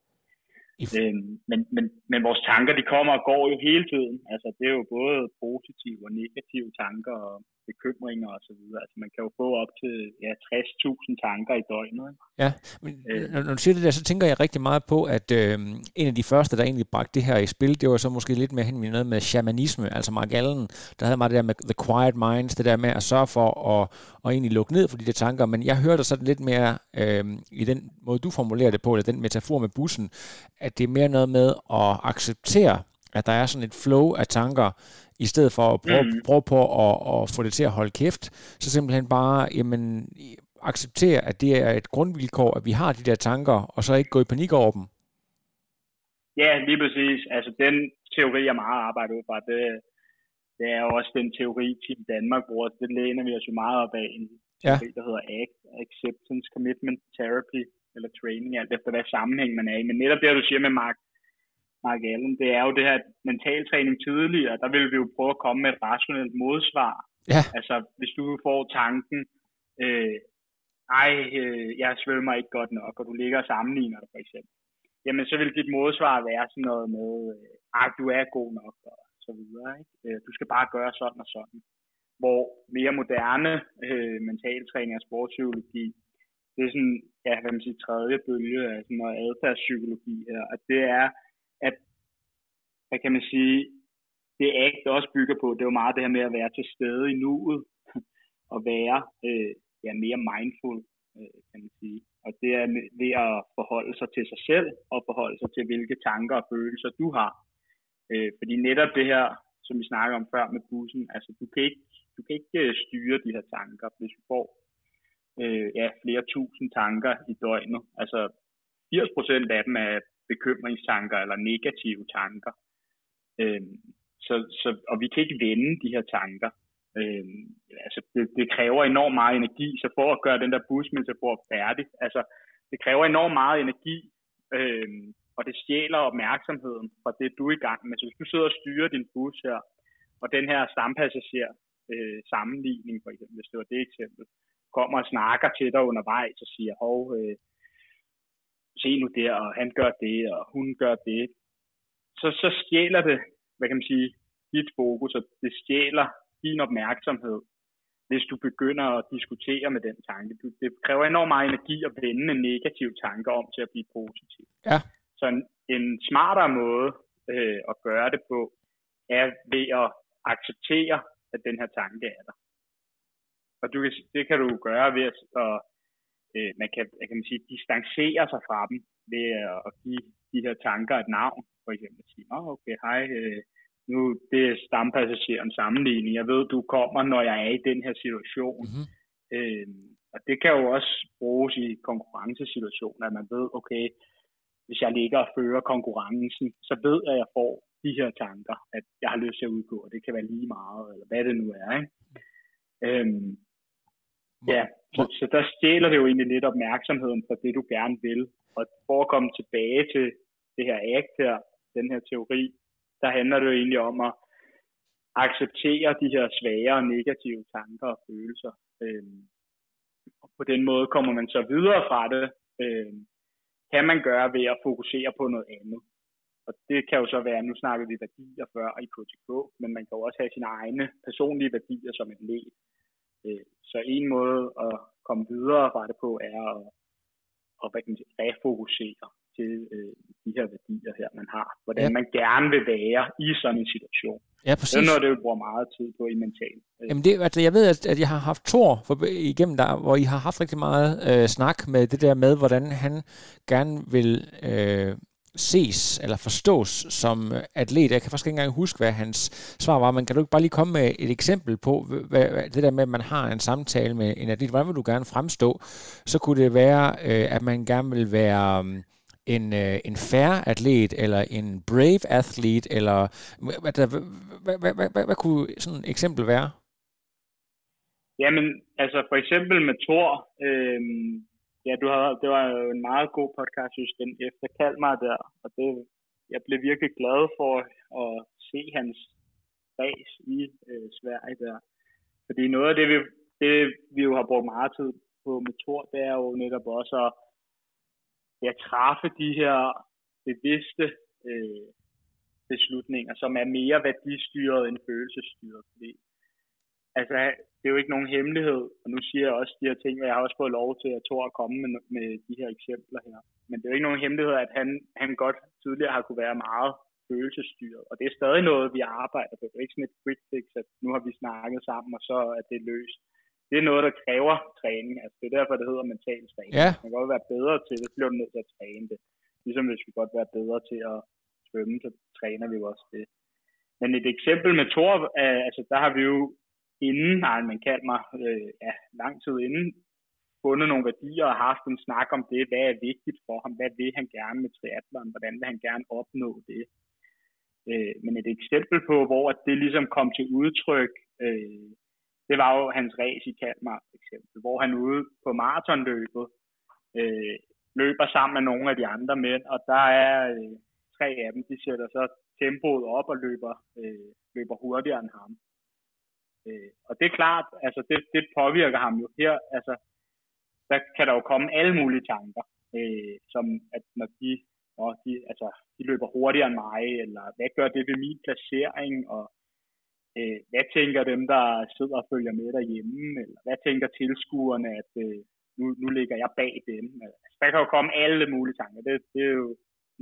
Øhm, men, men, men vores tanker, de kommer og går jo hele tiden. Altså, det er jo både positive og negative tanker og bekymringer og så videre. Altså, man kan jo få op til ja, 60.000 tanker i døgnet. Ja, men øh. når du siger det der, så tænker jeg rigtig meget på, at øh, en af de første, der egentlig bragte det her i spil, det var så måske lidt mere hen i noget med shamanisme, altså Mark Allen, der havde meget det der med the quiet minds, det der med at sørge for at, at egentlig lukke ned for de der tanker, men jeg hørte sådan lidt mere øh, i den måde, du formulerer det på, eller den metafor med bussen, at det er mere noget med at acceptere, at der er sådan et flow af tanker, i stedet for at prøve, mm. prøve på at, at få det til at holde kæft, så simpelthen bare jamen, acceptere, at det er et grundvilkår, at vi har de der tanker, og så ikke gå i panik over dem. Ja, lige præcis. Altså den teori, jeg meget arbejder ud fra, det, det er også den teori, Team Danmark bruger. Det læner vi os jo meget op af en teori, ja. der hedder ACT, Acceptance Commitment Therapy, eller training, alt efter hvad sammenhæng man er i. Men netop det, du siger med Mark, Mark Allen, det er jo det her mentaltræning tidligere, der vil vi jo prøve at komme med et rationelt modsvar. Ja. Altså, hvis du får tanken, øh, ej, øh, jeg svømmer ikke godt nok, og du ligger og sammenligner det for eksempel, jamen så vil dit modsvar være sådan noget med, øh, ej, du er god nok, og så videre. Ikke? Øh, du skal bare gøre sådan og sådan. Hvor mere moderne øh, mentaltræning og sportspsykologi, det er sådan, ja, hvad man siger, tredje bølge af sådan noget adfærdspsykologi her, at det er, at, hvad kan man sige, det ACT også bygger på, det er jo meget det her med at være til stede i nuet, og være øh, ja, mere mindful, øh, kan man sige. Og det er ved at forholde sig til sig selv, og forholde sig til, hvilke tanker og følelser du har. Øh, fordi netop det her, som vi snakker om før med bussen, altså du kan ikke, du kan ikke øh, styre de her tanker, hvis du får øh, ja, flere tusind tanker i døgnet. Altså 80 procent af dem er bekymringstanker eller negative tanker. Øh, så, så, og vi kan ikke vende de her tanker. Øh, altså det, det kræver enormt meget energi, så for at gøre den der busmetafor færdig, altså det kræver enormt meget energi, øh, og det stjæler opmærksomheden fra det, du er i gang med. Så hvis du sidder og styrer din bus her, og den her stampassager øh, sammenligning, for eksempel, hvis det var det eksempel, kommer og snakker til dig undervejs og siger, hov, øh, se nu der, og han gør det, og hun gør det, så, så stjæler det, hvad kan man sige, dit fokus, og det stjæler din opmærksomhed, hvis du begynder at diskutere med den tanke. Det kræver enormt meget energi at vende en negativ tanke om til at blive positiv. Ja. Så en, en smartere måde øh, at gøre det på, er ved at acceptere, at den her tanke er der. Og du kan, det kan du gøre ved at, at øh, man kan, kan man sige, distancere sig fra dem ved at give de her tanker et navn. For eksempel sige, oh, okay, hej, øh, nu det er stampassageren sammenligning. Jeg ved, du kommer, når jeg er i den her situation. Mm-hmm. Øh, og det kan jo også bruges i konkurrencesituationer, at man ved, okay, hvis jeg ligger og fører konkurrencen, så ved jeg, at jeg får de her tanker, at jeg har lyst til at udgå, og det kan være lige meget, eller hvad det nu er. Ikke? Øhm, ja, så, så der stjæler det jo egentlig lidt opmærksomheden for det, du gerne vil. Og for at komme tilbage til det her ACT her, den her teori, der handler det jo egentlig om at acceptere de her svære og negative tanker og følelser. Øhm, og på den måde kommer man så videre fra det, øhm, kan man gøre ved at fokusere på noget andet. Og det kan jo så være, nu snakker vi værdier før i KTK, men man kan jo også have sine egne personlige værdier som et led. Øh, så en måde at komme videre fra det på er at, at hvad kan man sige, refokusere til øh, de her værdier her, man har. Hvordan ja. man gerne vil være i sådan en situation. Ja, præcis. Det er noget, det vil bruge meget tid på i mental. Øh. Jamen det, altså, jeg ved, at, at jeg har haft Thor for, igennem der, hvor I har haft rigtig meget øh, snak med det der med, hvordan han gerne vil øh, ses eller forstås som øh, atlet. Jeg kan faktisk ikke engang huske, hvad hans svar var, men kan du ikke bare lige komme med et eksempel på, hvad, hvad, det der med, at man har en samtale med en atlet, hvordan vil du gerne fremstå? Så kunne det være, øh, at man gerne vil være um, en, øh, en fair atlet, eller en brave athlete, eller hvad, hvad, hvad, hvad, hvad, hvad kunne sådan et eksempel være? Jamen, altså for eksempel med Thor, øh, ja, du har, det var jo en meget god podcast, synes den efter mig der, og det, jeg blev virkelig glad for at se hans ræs i øh, Sverige der. Fordi noget af det vi, det, vi jo har brugt meget tid på med Thor, det er jo netop også at ja, træffe de her bevidste øh, beslutninger, som er mere værdistyret end følelsesstyret. Fordi, altså, det er jo ikke nogen hemmelighed, og nu siger jeg også de her ting, og jeg har også fået lov til at Thor at komme med, med de her eksempler her. Men det er jo ikke nogen hemmelighed, at han, han godt tidligere har kunne være meget følelsesstyret, og det er stadig noget, vi arbejder på. Det er ikke sådan et quick fix, at nu har vi snakket sammen, og så er det løst. Det er noget, der kræver træning. Altså, det er derfor, det hedder mental træning. Ja. Man kan godt være bedre til det, så bliver du nødt til at træne det. Ligesom hvis vi godt være bedre til at svømme, så træner vi jo også det. Men et eksempel med Thor, øh, altså der har vi jo inden, nej, man kalder mig, øh, ja, lang tid inden, fundet nogle værdier og haft en snak om det, hvad er vigtigt for ham, hvad vil han gerne med triathlon, hvordan vil han gerne opnå det. Øh, men et eksempel på, hvor det ligesom kom til udtryk, øh, det var jo hans race i Kalmar, for eksempel, hvor han ude på maratonløbet øh, løber sammen med nogle af de andre mænd, og der er øh, tre af dem, de sætter så tempoet op og løber, øh, løber hurtigere end ham. Øh, og det er klart, altså det, det påvirker ham jo her, altså der kan der jo komme alle mulige tanker, øh, som at når de, når de, altså, de løber hurtigere end mig, eller hvad gør det ved min placering, og øh, hvad tænker dem, der sidder og følger med derhjemme, eller hvad tænker tilskuerne, at øh, nu, nu ligger jeg bag dem. Altså, der kan jo komme alle mulige tanker, det, det er jo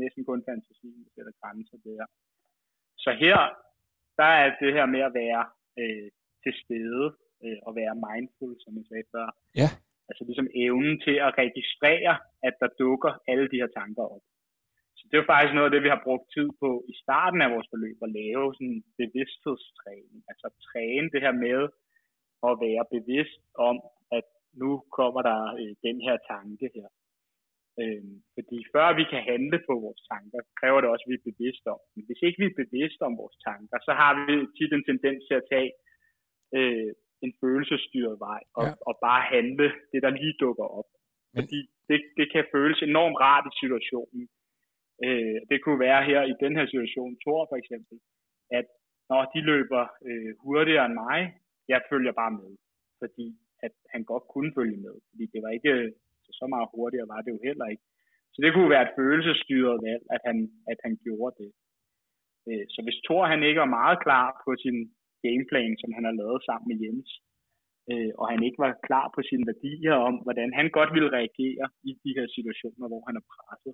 næsten kun fantasien, der sætter grænser der. Så her, der er det her med at være øh, til stede øh, og være mindful, som jeg sagde før. Ja. Altså ligesom evnen til at registrere, at der dukker alle de her tanker op. Så det er jo faktisk noget af det, vi har brugt tid på i starten af vores forløb, at lave sådan en bevidsthedstræning. Altså træne det her med at være bevidst om, at nu kommer der øh, den her tanke her. Øh, fordi før vi kan handle på vores tanker, kræver det også, at vi er bevidste om dem. Hvis ikke vi er bevidste om vores tanker, så har vi tit en tendens til at tage øh, en følelsesstyret vej og, ja. og bare handle det, der lige dukker op. Men... Fordi det, det kan føles enormt rart i situationen. Øh, det kunne være her i den her situation, Thor for eksempel, at når de løber øh, hurtigere end mig, jeg følger bare med. Fordi at han godt kunne følge med. Fordi det var ikke så, så meget hurtigere, var det jo heller ikke. Så det kunne være et følelsesstyret valg, at han, at han gjorde det. Øh, så hvis Thor han ikke var meget klar på sin gameplan, som han har lavet sammen med Jens, øh, og han ikke var klar på sine værdier om, hvordan han godt ville reagere i de her situationer, hvor han er presset,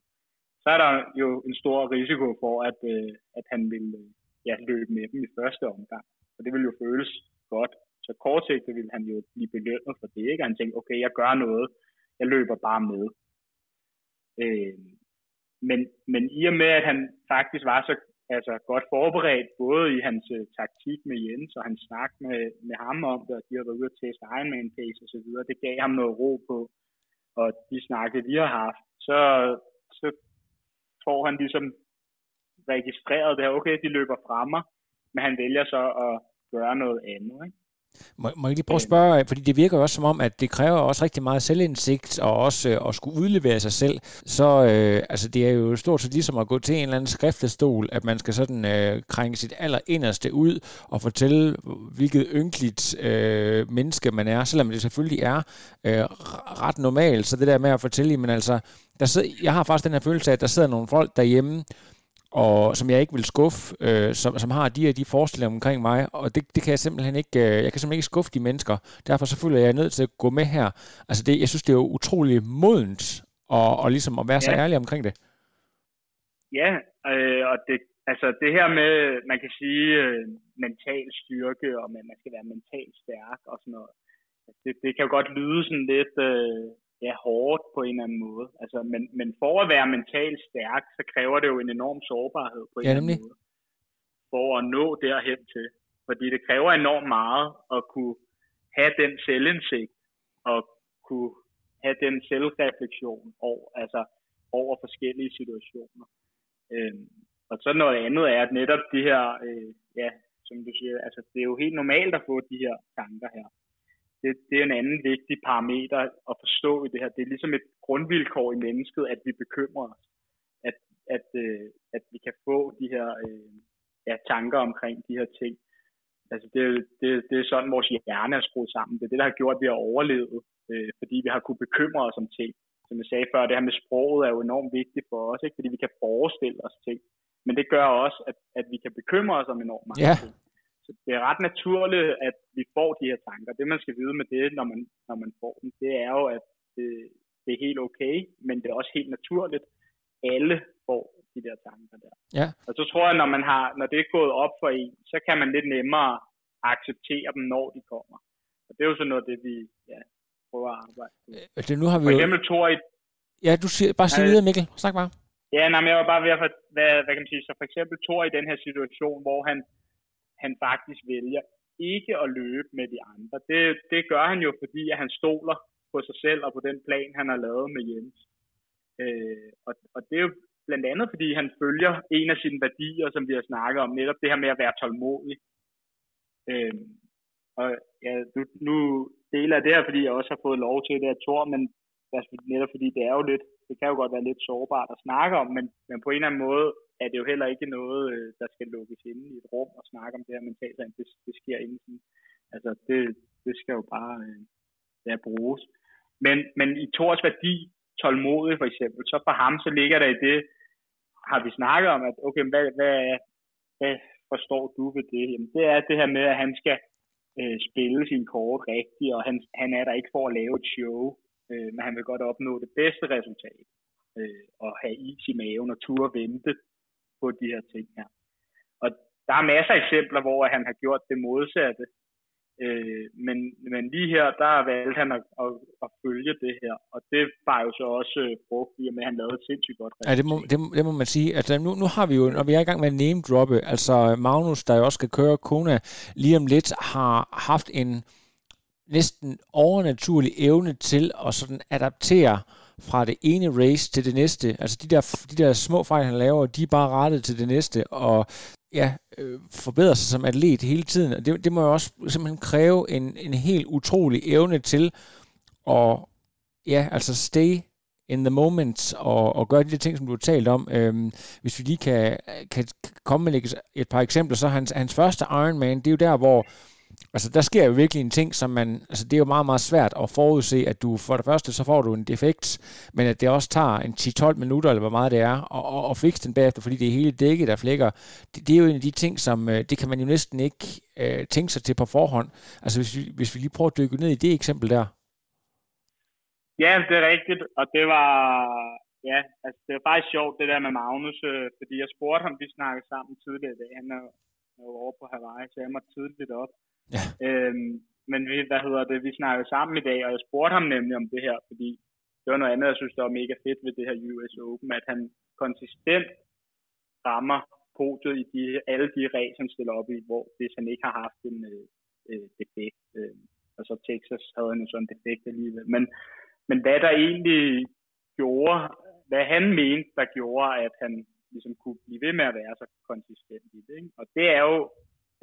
så er der jo en stor risiko for, at, øh, at han vil øh, ja, løbe med dem i første omgang. Og det vil jo føles godt. Så kortsigtet vil han jo blive belønnet for det. Ikke? Han tænker, okay, jeg gør noget, jeg løber bare med. Øh, men, men i og med, at han faktisk var så altså, godt forberedt, både i hans uh, taktik med Jens og hans snak med, med ham om det, og de har været ude at teste Ironman pace og så videre, det gav ham noget ro på, og de snakke, vi har haft, så, så får han ligesom registreret det her, okay, de løber fra mig, men han vælger så at gøre noget andet, ikke? Må, må jeg lige prøve at spørge, fordi det virker jo også som om, at det kræver også rigtig meget selvindsigt, og også øh, at skulle udlevere sig selv. Så øh, altså, det er jo stort set ligesom at gå til en eller anden skriftestol, at man skal sådan øh, krænge sit allerinderste ud og fortælle, hvilket ynkeligt øh, menneske man er, selvom det selvfølgelig er øh, ret normalt. Så det der med at fortælle, men altså, der sidder, jeg har faktisk den her følelse af, at der sidder nogle folk derhjemme, og som jeg ikke vil skuffe, øh, som, som har de her de forestillinger omkring mig, og det, det kan jeg simpelthen ikke, øh, jeg kan simpelthen ikke skuffe de mennesker. Derfor så føler jeg nødt til at gå med her. Altså det, jeg synes, det er jo utrolig modent, og, og ligesom at være ja. så ærlig omkring det. Ja, øh, og det, altså det her med, man kan sige, øh, mental styrke, og man, man skal være mentalt stærk og sådan noget. Altså, det, det kan jo godt lyde sådan lidt, øh, ja, hårdt på en eller anden måde. Altså, men, men for at være mentalt stærk, så kræver det jo en enorm sårbarhed på en ja, eller anden måde. For at nå derhen til. Fordi det kræver enormt meget at kunne have den selvindsigt, og kunne have den selvreflektion over, altså, over forskellige situationer. Øhm, og så noget andet er, at netop de her, øh, ja, som du siger, altså det er jo helt normalt at få de her tanker her det, det er en anden vigtig parameter at forstå i det her. Det er ligesom et grundvilkår i mennesket, at vi bekymrer os. At, at, øh, at vi kan få de her øh, ja, tanker omkring de her ting. Altså det, det, det er sådan, vores hjerne er skruet sammen. Det er det, der har gjort, at vi har overlevet, øh, fordi vi har kunne bekymre os om ting. som jeg sagde før, det her med sproget er jo enormt vigtigt for os, ikke? fordi vi kan forestille os ting. Men det gør også, at, at vi kan bekymre os om enormt mange ja. ting. Det er ret naturligt, at vi får de her tanker. Det man skal vide med det, når man, når man får dem, det er jo, at det, det er helt okay, men det er også helt naturligt. Alle får de der tanker der. Ja. Og så tror jeg, når, man har, når det er gået op for en, så kan man lidt nemmere acceptere dem, når de kommer. Og det er jo sådan noget, det vi ja, prøver at arbejde med. Altså, nu har vi For jo... eksempel Thor i... Ja, du siger, bare sig Nej. videre, Mikkel. Snak bare. Ja, nej, men jeg var bare ved at... Hvad, hvad kan man sige? Så for eksempel Thor i den her situation, hvor han, han faktisk vælger ikke at løbe med de andre. Det, det gør han jo, fordi at han stoler på sig selv og på den plan, han har lavet med Jens. Øh, og, og det er jo blandt andet, fordi han følger en af sine værdier, som vi har snakket om, netop det her med at være tålmodig. Øh, og ja, nu, nu deler jeg det her, fordi jeg også har fået lov til det her Thor, men altså, netop fordi det er jo lidt, det kan jo godt være lidt sårbart at snakke om, men, men på en eller anden måde er det jo heller ikke noget, øh, der skal lukkes inde i et rum og snakke om det her mentalt, det, det sker inden. Altså, det, det skal jo bare øh, ja, bruges. Men, men i Thors værdi, tålmodig for eksempel, så for ham, så ligger der i det, har vi snakket om, at okay, hvad, hvad, hvad forstår du ved det? Jamen, det er det her med, at han skal øh, spille sin kort rigtigt, og han, han er der ikke for at lave et show, øh, men han vil godt opnå det bedste resultat, øh, og have is i maven og turde vente på de her ting her. Og der er masser af eksempler, hvor han har gjort det modsatte, øh, men, men lige her, der valgte han at, at, at følge det her, og det var jo så også øh, brugt i og med, at han lavede et sindssygt godt resultat. Ja, det må, det, det må man sige. Altså, nu, nu har vi jo, når vi er i gang med at name droppe, altså Magnus, der jo også skal køre Kona lige om lidt, har haft en næsten overnaturlig evne til at sådan adaptere fra det ene race til det næste. Altså de der, de der små fejl, han laver, de er bare rettet til det næste, og ja, øh, forbedrer sig som atlet hele tiden. Og det, det må jo også simpelthen kræve en, en helt utrolig evne til at ja, altså stay in the moment og, og gøre de der ting, som du har talt om. Øhm, hvis vi lige kan, kan komme med et, et par eksempler, så hans, hans første Ironman, det er jo der, hvor altså, der sker jo virkelig en ting, som man, altså det er jo meget, meget svært at forudse, at du for det første, så får du en defekt, men at det også tager en 10-12 minutter, eller hvor meget det er, og, og, og fikse den bagefter, fordi det er hele dækket, der flækker. Det, det er jo en af de ting, som, øh, det kan man jo næsten ikke øh, tænke sig til på forhånd. Altså hvis vi, hvis vi lige prøver at dykke ned i det eksempel der. Ja, det er rigtigt, og det var, ja, altså det var faktisk sjovt, det der med Magnus, øh, fordi jeg spurgte ham, vi snakkede sammen tidligere i dag, han er, er over på Hawaii, så jeg måtte tidligt op. Ja. Øhm, men vi, hvad hedder det, vi snakkede sammen i dag, og jeg spurgte ham nemlig om det her, fordi det var noget andet, jeg synes, der var mega fedt ved det her US Open, at han konsistent rammer podiet i de, alle de racer, han stiller op i, hvor hvis han ikke har haft en øh, øh, defekt, øh, og så Texas havde han jo sådan en defekt alligevel. Men, men hvad der egentlig gjorde, hvad han mente, der gjorde, at han ligesom kunne blive ved med at være så konsistent i det. Ikke? Og det er jo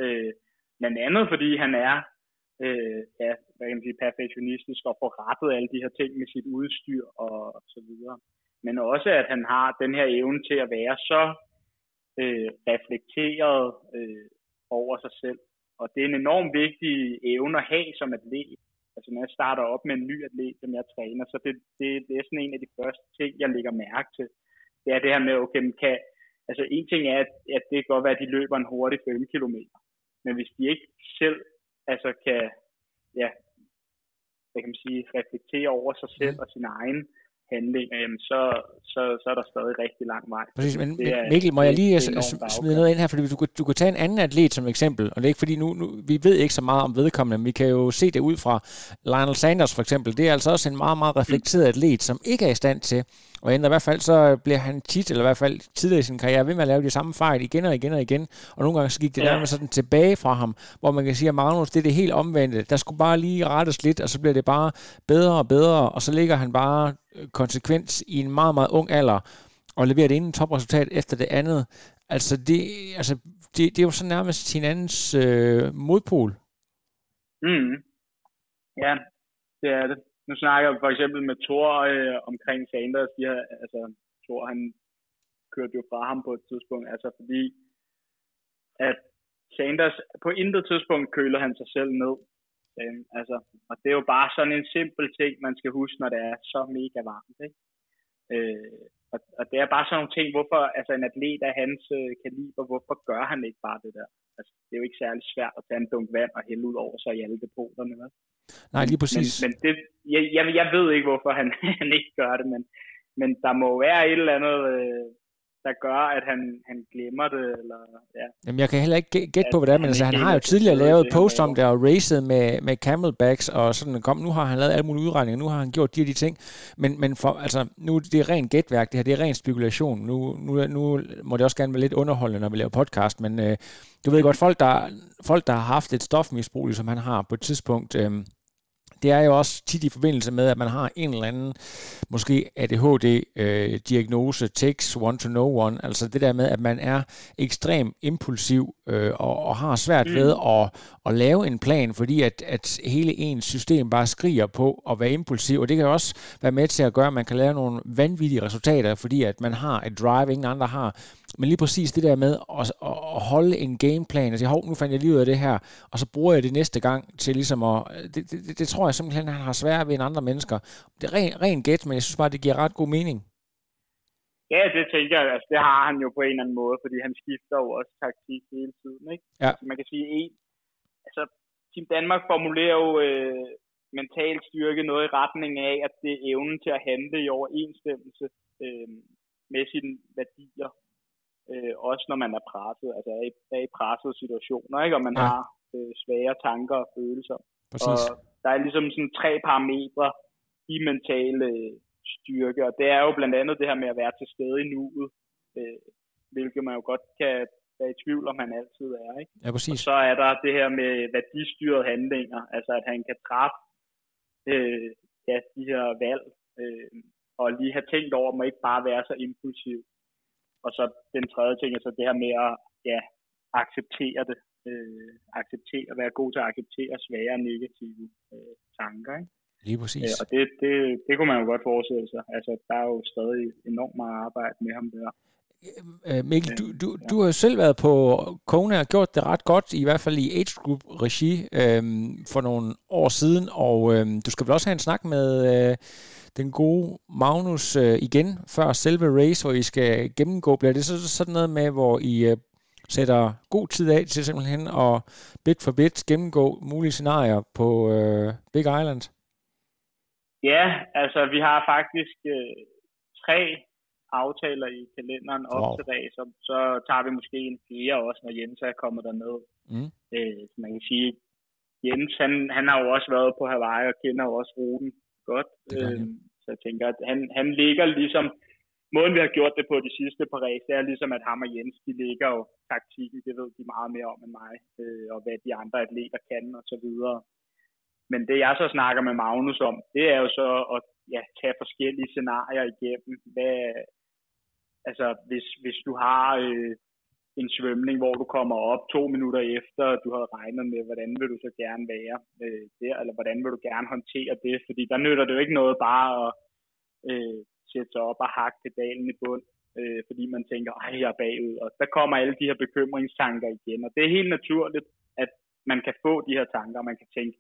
øh, blandt andet, fordi han er øh, ja, hvad kan man sige, perfektionistisk og får rettet alle de her ting med sit udstyr og, og så videre. Men også, at han har den her evne til at være så øh, reflekteret øh, over sig selv. Og det er en enormt vigtig evne at have som atlet. Altså når jeg starter op med en ny atlet, som jeg træner, så det, det, det er sådan en af de første ting, jeg lægger mærke til. Det er det her med, okay, kan, altså en ting er, at, at det kan godt være, at de løber en hurtig 5 km. Men hvis de ikke selv altså kan, ja, hvad kan man sige, reflektere over sig selv og sin egen handlinger, jamen så, så, så er der stadig rigtig lang vej. Præcis, men, Det er- Mikkel, må jeg lige smide noget ind her, fordi du, du kan tage en anden atlet som eksempel, og det er ikke fordi, nu, nu vi ved ikke så meget om vedkommende, men vi kan jo se det ud fra Lionel Sanders for eksempel. Det er altså også en meget, meget reflekteret atlet, som ikke er i stand til, og i hvert fald så bliver han tit, eller i hvert fald tidligere i sin karriere, ved med at lave de samme fejl igen og igen og igen, og nogle gange så gik det Ja. nærmest sådan tilbage fra ham, hvor man kan sige, at Magnus, det er det helt omvendte. Der skulle bare lige rettes lidt, og så bliver det bare bedre og bedre, og så ligger han bare øh, konsekvent i en meget, meget ung alder, og leverer det ene topresultat efter det andet. Altså, det, altså, det, det er jo så nærmest hinandens øh, modpol. Mm. Ja, det er det. Nu snakker jeg for eksempel med Thor øh, omkring Sanders. De her, altså, Thor han kørte jo fra ham på et tidspunkt, altså fordi at Sanders på intet tidspunkt køler han sig selv ned. Øh, altså, og det er jo bare sådan en simpel ting, man skal huske, når det er så mega varmt. Ikke? Øh, og, og det er bare sådan nogle ting, hvorfor altså en atlet af hans øh, kaliber, hvorfor gør han ikke bare det der? Altså, det er jo ikke særlig svært at tage en dunk vand og hælde ud over sig i alle depoterne. Vel? Nej, lige præcis. Men, men det, jeg, jeg, jeg ved ikke, hvorfor han, han ikke gør det, men, men der må være et eller andet, øh, der gør, at han, han glemmer det. Eller, ja. Jamen, jeg kan heller ikke gætte på, hvad det er, men altså, han har jo tidligere lavet post om det og racet med, med camelbacks, og sådan kom, nu har han lavet alle mulige udregninger, nu har han gjort de her de ting, men, men for, altså, nu det er rent gætværk, det her, det er ren spekulation. Nu, nu, nu må det også gerne være lidt underholdende, når vi laver podcast, men øh, du ved godt, folk der, folk, der har haft et stofmisbrug, som han har på et tidspunkt, øh, det er jo også tit i forbindelse med, at man har en eller anden, måske ADHD-diagnose, øh, takes one to know one, altså det der med, at man er ekstrem impulsiv øh, og, og har svært mm. ved at, at lave en plan, fordi at, at hele ens system bare skriger på at være impulsiv, og det kan også være med til at gøre, at man kan lave nogle vanvittige resultater, fordi at man har et drive, ingen andre har. Men lige præcis det der med at, at holde en gameplan og sige, hov, nu fandt jeg lige ud af det her, og så bruger jeg det næste gang til ligesom at... Det, det, det tror jeg simpelthen, han har svært ved end andre mennesker. Det er ren, ren gæt, men jeg synes bare, det giver ret god mening. Ja, det tænker jeg. Altså, det har han jo på en eller anden måde, fordi han skifter jo også taktik hele tiden. Ikke? Ja. Altså, man kan sige, en, altså, Team Danmark formulerer jo øh, mental styrke noget i retning af, at det er evnen til at handle i overensstemmelse øh, med sine værdier. Øh, også når man er presset, altså er i, er i pressede situationer, ikke? og man ja. har øh, svære tanker og følelser. Præcis. Og der er ligesom sådan tre parametre i mental øh, styrke, og det er jo blandt andet det her med at være til stede i nuet, øh, hvilket man jo godt kan være i tvivl om, han altid er. Ikke? Ja, præcis. Og så er der det her med værdistyrede handlinger, altså at han kan træffe øh, ja, de her valg, øh, og lige have tænkt over, at man ikke bare være så impulsiv. Og så den tredje ting er så det her med at ja, acceptere det. Øh, acceptere, være god til at acceptere svære negative øh, tanker. Ikke? Lige præcis. Øh, og det, det, det kunne man jo godt forestille sig. Altså, der er jo stadig enormt meget arbejde med ham der. Øh, Mikkel, du, du, du har jo selv været på Kona og gjort det ret godt, i hvert fald i age group regi øh, for nogle år siden, og øh, du skal vel også have en snak med øh, den gode Magnus øh, igen, før selve race, hvor I skal gennemgå. Bliver det så sådan noget med, hvor I øh, sætter god tid af til simpelthen at bit for bit gennemgå mulige scenarier på øh, Big Island? Ja, altså vi har faktisk øh, tre aftaler i kalenderen op Wow. til race, så, så tager vi måske en fjerde også, når Jens er kommet derned. Mm. Øh, man kan sige, Jens han, han har jo også været på Hawaii og kender jo også ruten godt. Øh, så jeg tænker, at han, han ligger ligesom, måden vi har gjort det på de sidste par race, det er ligesom, at ham og Jens, de ligger jo taktikken, det ved de meget mere om end mig, øh, og hvad de andre atleter kan og så videre. Men det jeg så snakker med Magnus om, det er jo så at ja, tage forskellige scenarier igennem. Hvad, altså hvis, hvis du har øh, en svømning, hvor du kommer op to minutter efter, du har regnet med, hvordan vil du så gerne være øh, der, eller hvordan vil du gerne håndtere det, fordi der nytter det jo ikke noget bare at øh, sætte sig op og hakke pedalen i bund, øh, fordi man tænker, ej, jeg er bagud, og der kommer alle de her bekymringstanker igen, og det er helt naturligt, at man kan få de her tanker, og man kan tænke,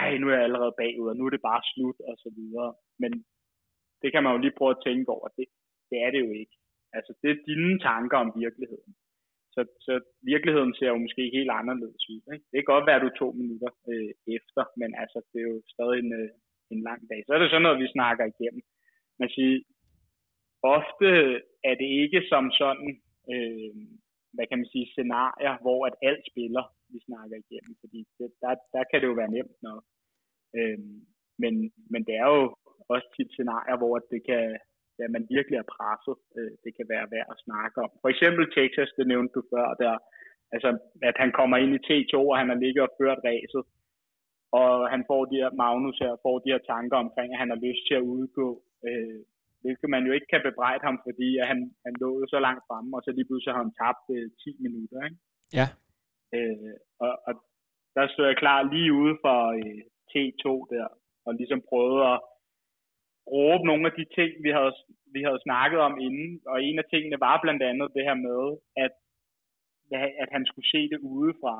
ej, nu er jeg allerede bagud, og nu er det bare slut, og så videre. Men det kan man jo lige prøve at tænke over, det, det er det jo ikke. Altså, det er dine tanker om virkeligheden. Så, så virkeligheden ser jo måske helt anderledes ud. Ikke? Det kan godt være, at du er to minutter øh, efter, men altså, det er jo stadig en, øh, en lang dag. Så er det sådan noget, vi snakker igennem. Man sige, ofte er det ikke som sådan, øh, hvad kan man sige, scenarier, hvor at alt spiller, vi snakker igennem, fordi det, der, der kan det jo være nemt nok. Øh, men, men det er jo også tit scenarier, hvor det kan, ja, man virkelig er presset. Øh, det kan være værd at snakke om. For eksempel Texas, det nævnte du før, der, altså, at han kommer ind i T2, og han har ligget og ført ræset, og han får de her, Magnus her, får de her tanker omkring, at han har lyst til at udgå, øh, hvilket man jo ikke kan bebrejde ham, fordi at han, han lå jo så langt fremme, og så lige pludselig har han tabt øh, 10 minutter. Ikke? Ja. Øh, og, og der stod jeg klar lige ude for øh, T2 der, og ligesom prøvede at råbe nogle af de ting, vi havde, vi havde snakket om inden. Og en af tingene var blandt andet det her med, at, at han skulle se det udefra.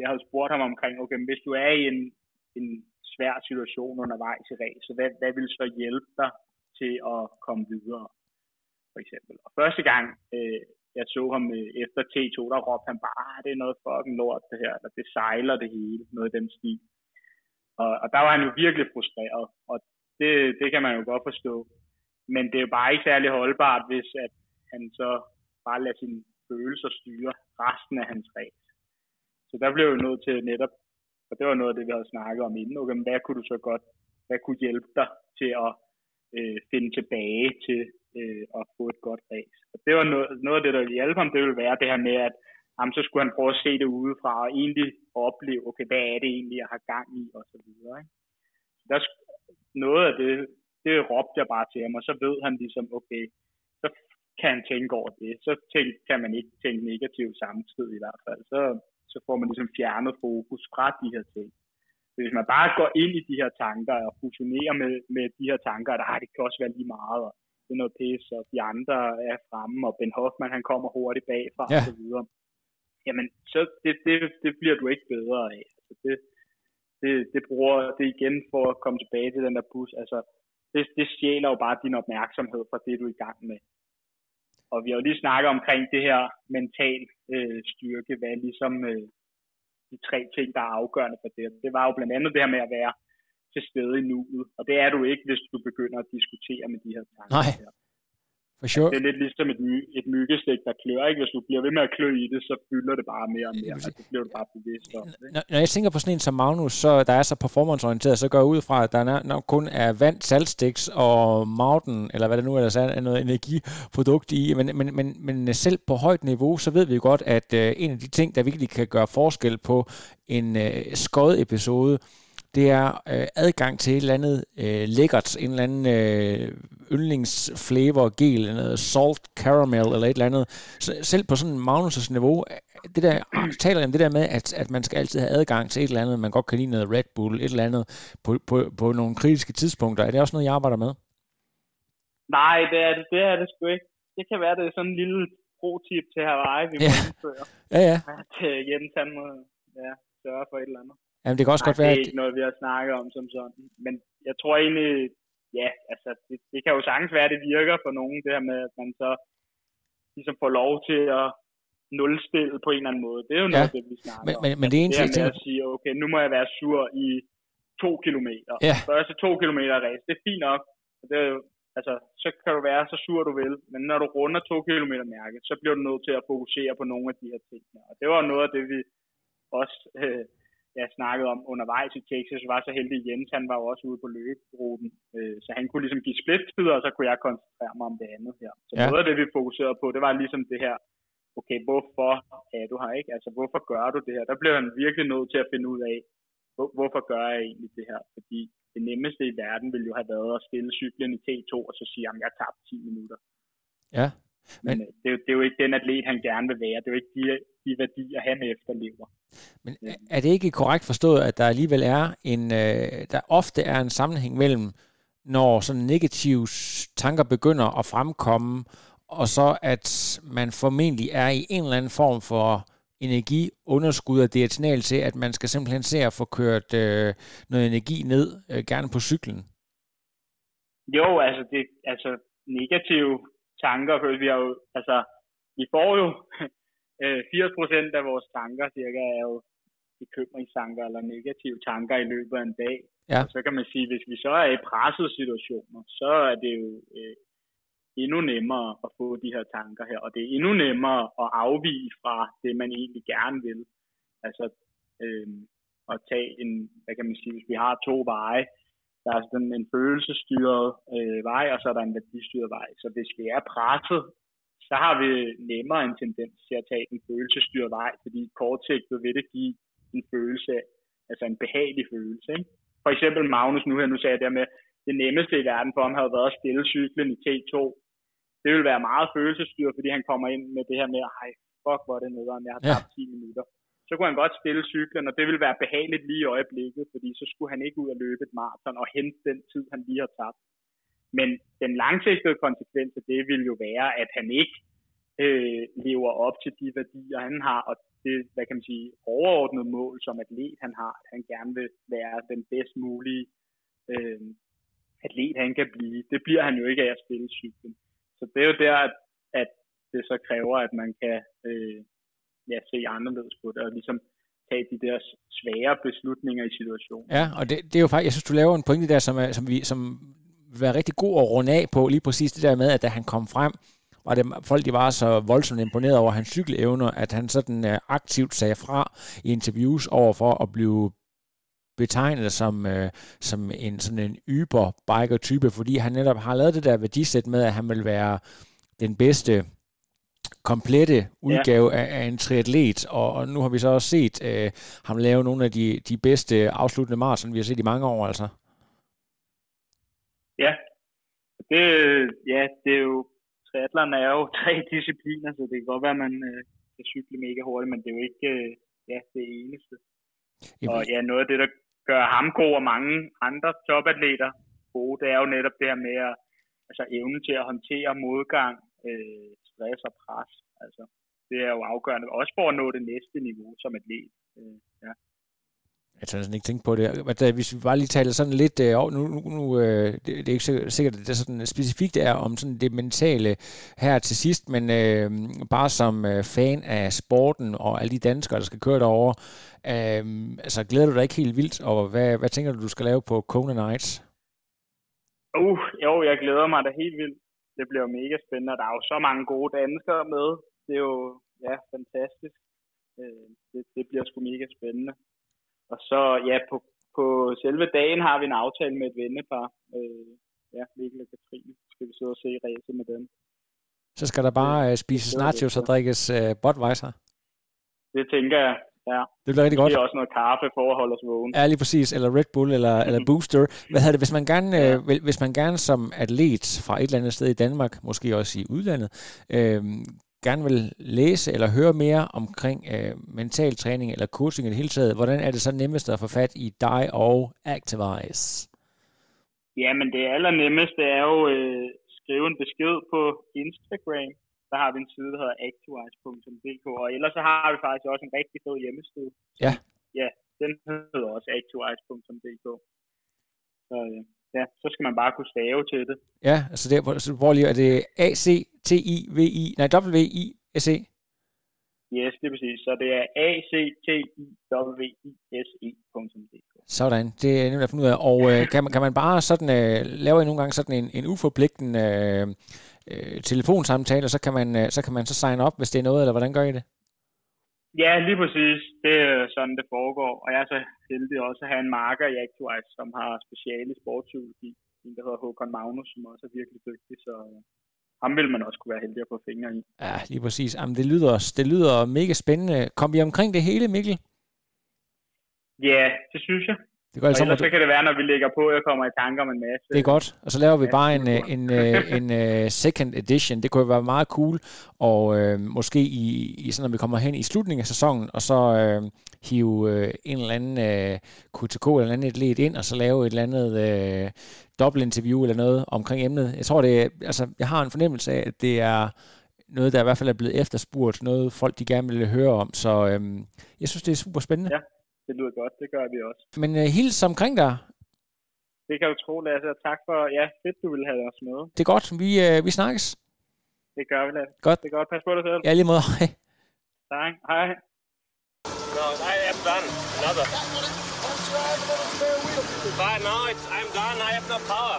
Jeg havde spurgt ham omkring, okay, hvis du er i en en svær situation undervejs i ræset. hvad, hvad vil så hjælpe dig til at komme videre, for eksempel. Og første gang, øh, jeg så ham øh, efter T2, der råbte han bare, ah, det er noget fucking lort det her, eller det sejler det hele, noget af den stil. Og, og der var han jo virkelig frustreret, og det, det kan man jo godt forstå. Men det er jo bare ikke særlig holdbart, hvis at han så bare lader sine følelser styre resten af hans race. Så der blev jo nødt til netop, og det var noget af det, vi havde snakket om inden, okay, men hvad kunne du så godt, hvad kunne hjælpe dig til at øh, finde tilbage til øh, at få et godt race. Og det var noget, noget af det, der ville hjælpe ham, det ville være det her med, at jamen, så skulle han prøve at se det udefra og egentlig opleve, okay, hvad er det egentlig, jeg har gang i, og så videre. Ikke? Så der, noget af det, det råbte jeg bare til ham, og så ved han ligesom, okay, så kan han tænke over det. Så tænk, kan man ikke tænke negativt samtidig i hvert fald. Så, så får man ligesom fjernet fokus fra de her ting. Så hvis man bare går ind i de her tanker og fusionerer med, med de her tanker, der det kan også være lige meget, og det er noget pis, og de andre er fremme, og Ben Hoffman han kommer hurtigt bagfra ja. og så videre. Jamen, så det, det, det bliver du ikke bedre af. Altså, det, det, det bruger det igen for at komme tilbage til den der bus. Altså, det, det stjæler jo bare din opmærksomhed fra det, du er i gang med. Og vi har jo lige snakket omkring det her mental øh, styrke, hvad ligesom øh, de tre ting, der er afgørende for det. Det var jo blandt andet det her med at være til stede i nuet, og det er du ikke, hvis du begynder at diskutere med de her tanker. Nej. Her. For sure. Det er lidt ligesom et, my, et myggestik, der klør. Ikke? Hvis du bliver ved med at klø i det, så fylder det bare mere og mere. Altså, det bliver du bare bevidst om. Ikke? Når, når jeg tænker på sådan en som Magnus, så der er så performanceorienteret, så går jeg ud fra, at der nok kun er vand, saltstiks og mountain, eller hvad det nu ellers er, er noget energiprodukt i. Men, men, men, men selv på højt niveau, så ved vi godt, at uh, en af de ting, der virkelig kan gøre forskel på en uh, skød episode, det er øh, adgang til et eller andet øh, lækkert, en eller anden øh, yndlingsflavor, gel, noget salt caramel eller et eller andet. Så selv på sådan Magnus' niveau, det der, taler om det der med, at, at man skal altid have adgang til et eller andet, man godt kan lide noget Red Bull, et eller andet på, på, på nogle kritiske tidspunkter. Er det også noget, jeg arbejder med? Nej, det er det, det er det sgu ikke. Det kan være, det er sådan en lille pro-tip til Hawaii, vi må indføre. Ja, ja. At uh, Jens, han må ja, sørge for et eller andet. Jamen, det kan også Nej, godt være, det er ikke noget, vi har snakket om som sådan. Men jeg tror egentlig, ja, altså, det, det kan jo sagtens være, at det virker for nogen, det her med, at man så ligesom får lov til at nulstille på en eller anden måde. Det er jo noget, ja. det vi snakker men, om. Men, men det er en det ting, med at sige, okay, nu må jeg være sur i to kilometer. Ja. Første to kilometer race, det er fint nok. Det er jo, altså, så kan du være så sur du vil, men når du runder to kilometer mærke, så bliver du nødt til at fokusere på nogle af de her ting. Og det var noget af det, vi også øh, jeg snakkede om undervejs i Texas, var så heldig Jens, han var jo også ude på løberuten, øh, så han kunne ligesom give splittider, og så kunne jeg koncentrere mig om det andet her. Så ja. noget af det, vi fokuserede på, det var ligesom det her, okay, hvorfor er du her, ikke? Altså, hvorfor gør du det her? Der blev han virkelig nødt til at finde ud af, hvor, hvorfor gør jeg egentlig det her? Fordi det nemmeste i verden ville jo have været at stille cyklen i T2, og så sige, at jeg tabt 10 minutter. Ja. Men, men det, er jo, det er jo ikke den atlet, han gerne vil være. Det er jo ikke de, de værdier, han efterlever. Men er det ikke korrekt forstået, at der alligevel er en, øh, der ofte er en sammenhæng mellem, når sådan negative tanker begynder at fremkomme, og så at man formentlig er i en eller anden form for energiunderskud, og det er et signal til, at man skal simpelthen se at få kørt øh, noget energi ned, øh, gerne på cyklen? Jo, altså, det, altså negative tanker, vi har jo, altså, vi får jo 80 procent af vores tanker cirka er jo bekymringstanker eller negative tanker i løbet af en dag. Ja. Og så kan man sige, hvis vi så er i pressede situationer, så er det jo øh, endnu nemmere at få de her tanker her, og det er endnu nemmere at afvige fra det, man egentlig gerne vil. Altså øh, at tage en, hvad kan man sige, hvis vi har to veje, der er sådan en følelsesstyret øh, vej, og så er der en værdistyret vej. Så hvis vi er presset, så har vi nemmere en tendens til at tage en følelsesstyret vej, fordi kortsigtet vil det give en følelse, altså en behagelig følelse. Ikke? For eksempel Magnus nu her, nu sagde jeg der med, det nemmeste i verden for ham havde været at stille cyklen i T2. Det ville være meget følelsesstyret, fordi han kommer ind med det her med, ej, fuck, hvor er det nederen, jeg har tabt ja. 10 minutter. Så kunne han godt stille cyklen, og det ville være behageligt lige i øjeblikket, fordi så skulle han ikke ud og løbe et maraton og hente den tid, han lige har tabt. Men den langsigtede konsekvens af det vil jo være, at han ikke øh, lever op til de værdier, han har, og det, hvad kan man sige, overordnede mål som atlet, han har, at han gerne vil være den bedst mulige øh, atlet, han kan blive. Det bliver han jo ikke af at spille cyklen. Så det er jo der, at, at det så kræver, at man kan øh, ja, se anderledes på det, og ligesom tage de der svære beslutninger i situationen. Ja, og det, det er jo faktisk, jeg synes, du laver en pointe der, som, er, som, vi, som være rigtig god at runde af på, lige præcis det der med, at da han kom frem, var det folk, de var så voldsomt imponeret over hans cykelevner, at han sådan uh, aktivt sagde fra i interviews over for at blive betegnet som, uh, som en sådan en yber biker type, fordi han netop har lavet det der værdisæt med, at han vil være den bedste komplette udgave ja. af, af en triatlet, og, og nu har vi så også set uh, ham lave nogle af de, de bedste afsluttende maraton, vi har set i mange år, altså. Ja, det, ja, det er jo triathlon er jo tre discipliner, så det kan godt være, at man øh, kan cykle mega hurtigt, men det er jo ikke øh, ja, det eneste. Jamen. Og ja, noget af det, der gør ham god og mange andre topatleter gode, det er jo netop det her med at, altså evnen til at håndtere modgang, øh, stress og pres. Altså, det er jo afgørende, også for at nå det næste niveau som atlet. Øh, ja. Jeg tør næsten ikke tænke på det. Altså, hvis vi bare lige taler sådan lidt, øh, nu, nu, nu øh, det, det er ikke sikkert, at det er sådan specifikt er om sådan det mentale her til sidst, men øh, bare som øh, fan af sporten og alle de danskere, der skal køre derovre, øh, altså glæder du dig ikke helt vildt, og hvad, hvad tænker du, du skal lave på Kona Nights? Uh, jo, jeg glæder mig da helt vildt. Det bliver mega spændende, der er jo så mange gode danskere med. Det er jo, ja, fantastisk. Øh, det, det bliver sgu mega spændende. Og så, ja, på, på selve dagen har vi en aftale med et vennepar. Øh, ja, Mikkel og Katrine. Skal vi sidde og se race med dem. Så skal der bare uh, spises nachos og drikkes uh, Budweiser? Det tænker jeg, ja. Det bliver rigtig godt. Det er også noget kaffe for at holde os vågen. Ja, lige præcis. Eller Red Bull eller, eller Booster. Hvad hedder det, hvis man, gerne, ja. øh, hvis man gerne som atlet fra et eller andet sted i Danmark, måske også i udlandet, øh, gerne vil læse eller høre mere omkring øh, mental træning eller coaching i det hele taget, hvordan er det så nemmest at få fat i dig og Activize? Jamen det allernemmeste er jo øh, skrive en besked på Instagram. Der har vi en side, der hedder activize.dk, og ellers så har vi faktisk også en rigtig fed hjemmeside. Ja. Ja, den hedder også activize.dk. Så øh, ja, så skal man bare kunne stave til det. Ja, altså det, så hvor lige, er det A-C-T-I-V-I, nej, W-I-S-E? Yes, det er præcis. Så det er a c t i w i s ec Sådan, det er nemt at finde ud af. Og øh, kan, man, kan man bare sådan, øh, lave nogle gange sådan en, en uforpligtende øh, øh, telefonsamtale, og så kan, man, øh, så kan man så sign op, hvis det er noget, eller hvordan gør I det? Ja, lige præcis. Det er sådan, det foregår. Og jeg er så heldig også at have en marker i Actuize, som har speciale i sportspsykologi. En, der hedder Håkon Magnus, som også er virkelig dygtig, så øh, ham vil man også kunne være heldig at få fingre i. Ja, lige præcis. Jamen, det, lyder, det lyder mega spændende. Kom vi omkring det hele, Mikkel? Ja, det synes jeg. Det går altså, så kan det være, når vi lægger på, jeg kommer i tanker om en masse. Det er godt. Og så laver vi bare en, en, en, øh, en, en uh, second edition. Det kunne være meget cool. Og øh, måske i, i, sådan, når vi kommer hen i slutningen af sæsonen, og så øh, hive øh, en eller anden øh, QTK eller en anden atlet ind, og så lave et eller andet øh, dobbeltinterview eller noget omkring emnet. Jeg tror, det er, altså, jeg har en fornemmelse af, at det er noget, der i hvert fald er blevet efterspurgt, noget folk de gerne vil høre om. Så øh, jeg synes, det er super spændende. Ja det lyder godt. Det gør vi også. Men uh, hils omkring dig. Det kan du tro, Lasse. Og tak for, ja, fedt, du vil have os med. Det er godt. Vi, uh, vi snakkes. Det gør vi, Lasse. Godt. Det er godt. Pas på dig selv. Ja, lige måde. Hej. Tak. Hej. No, I am done. Another. But now it's, I'm done. I have no power.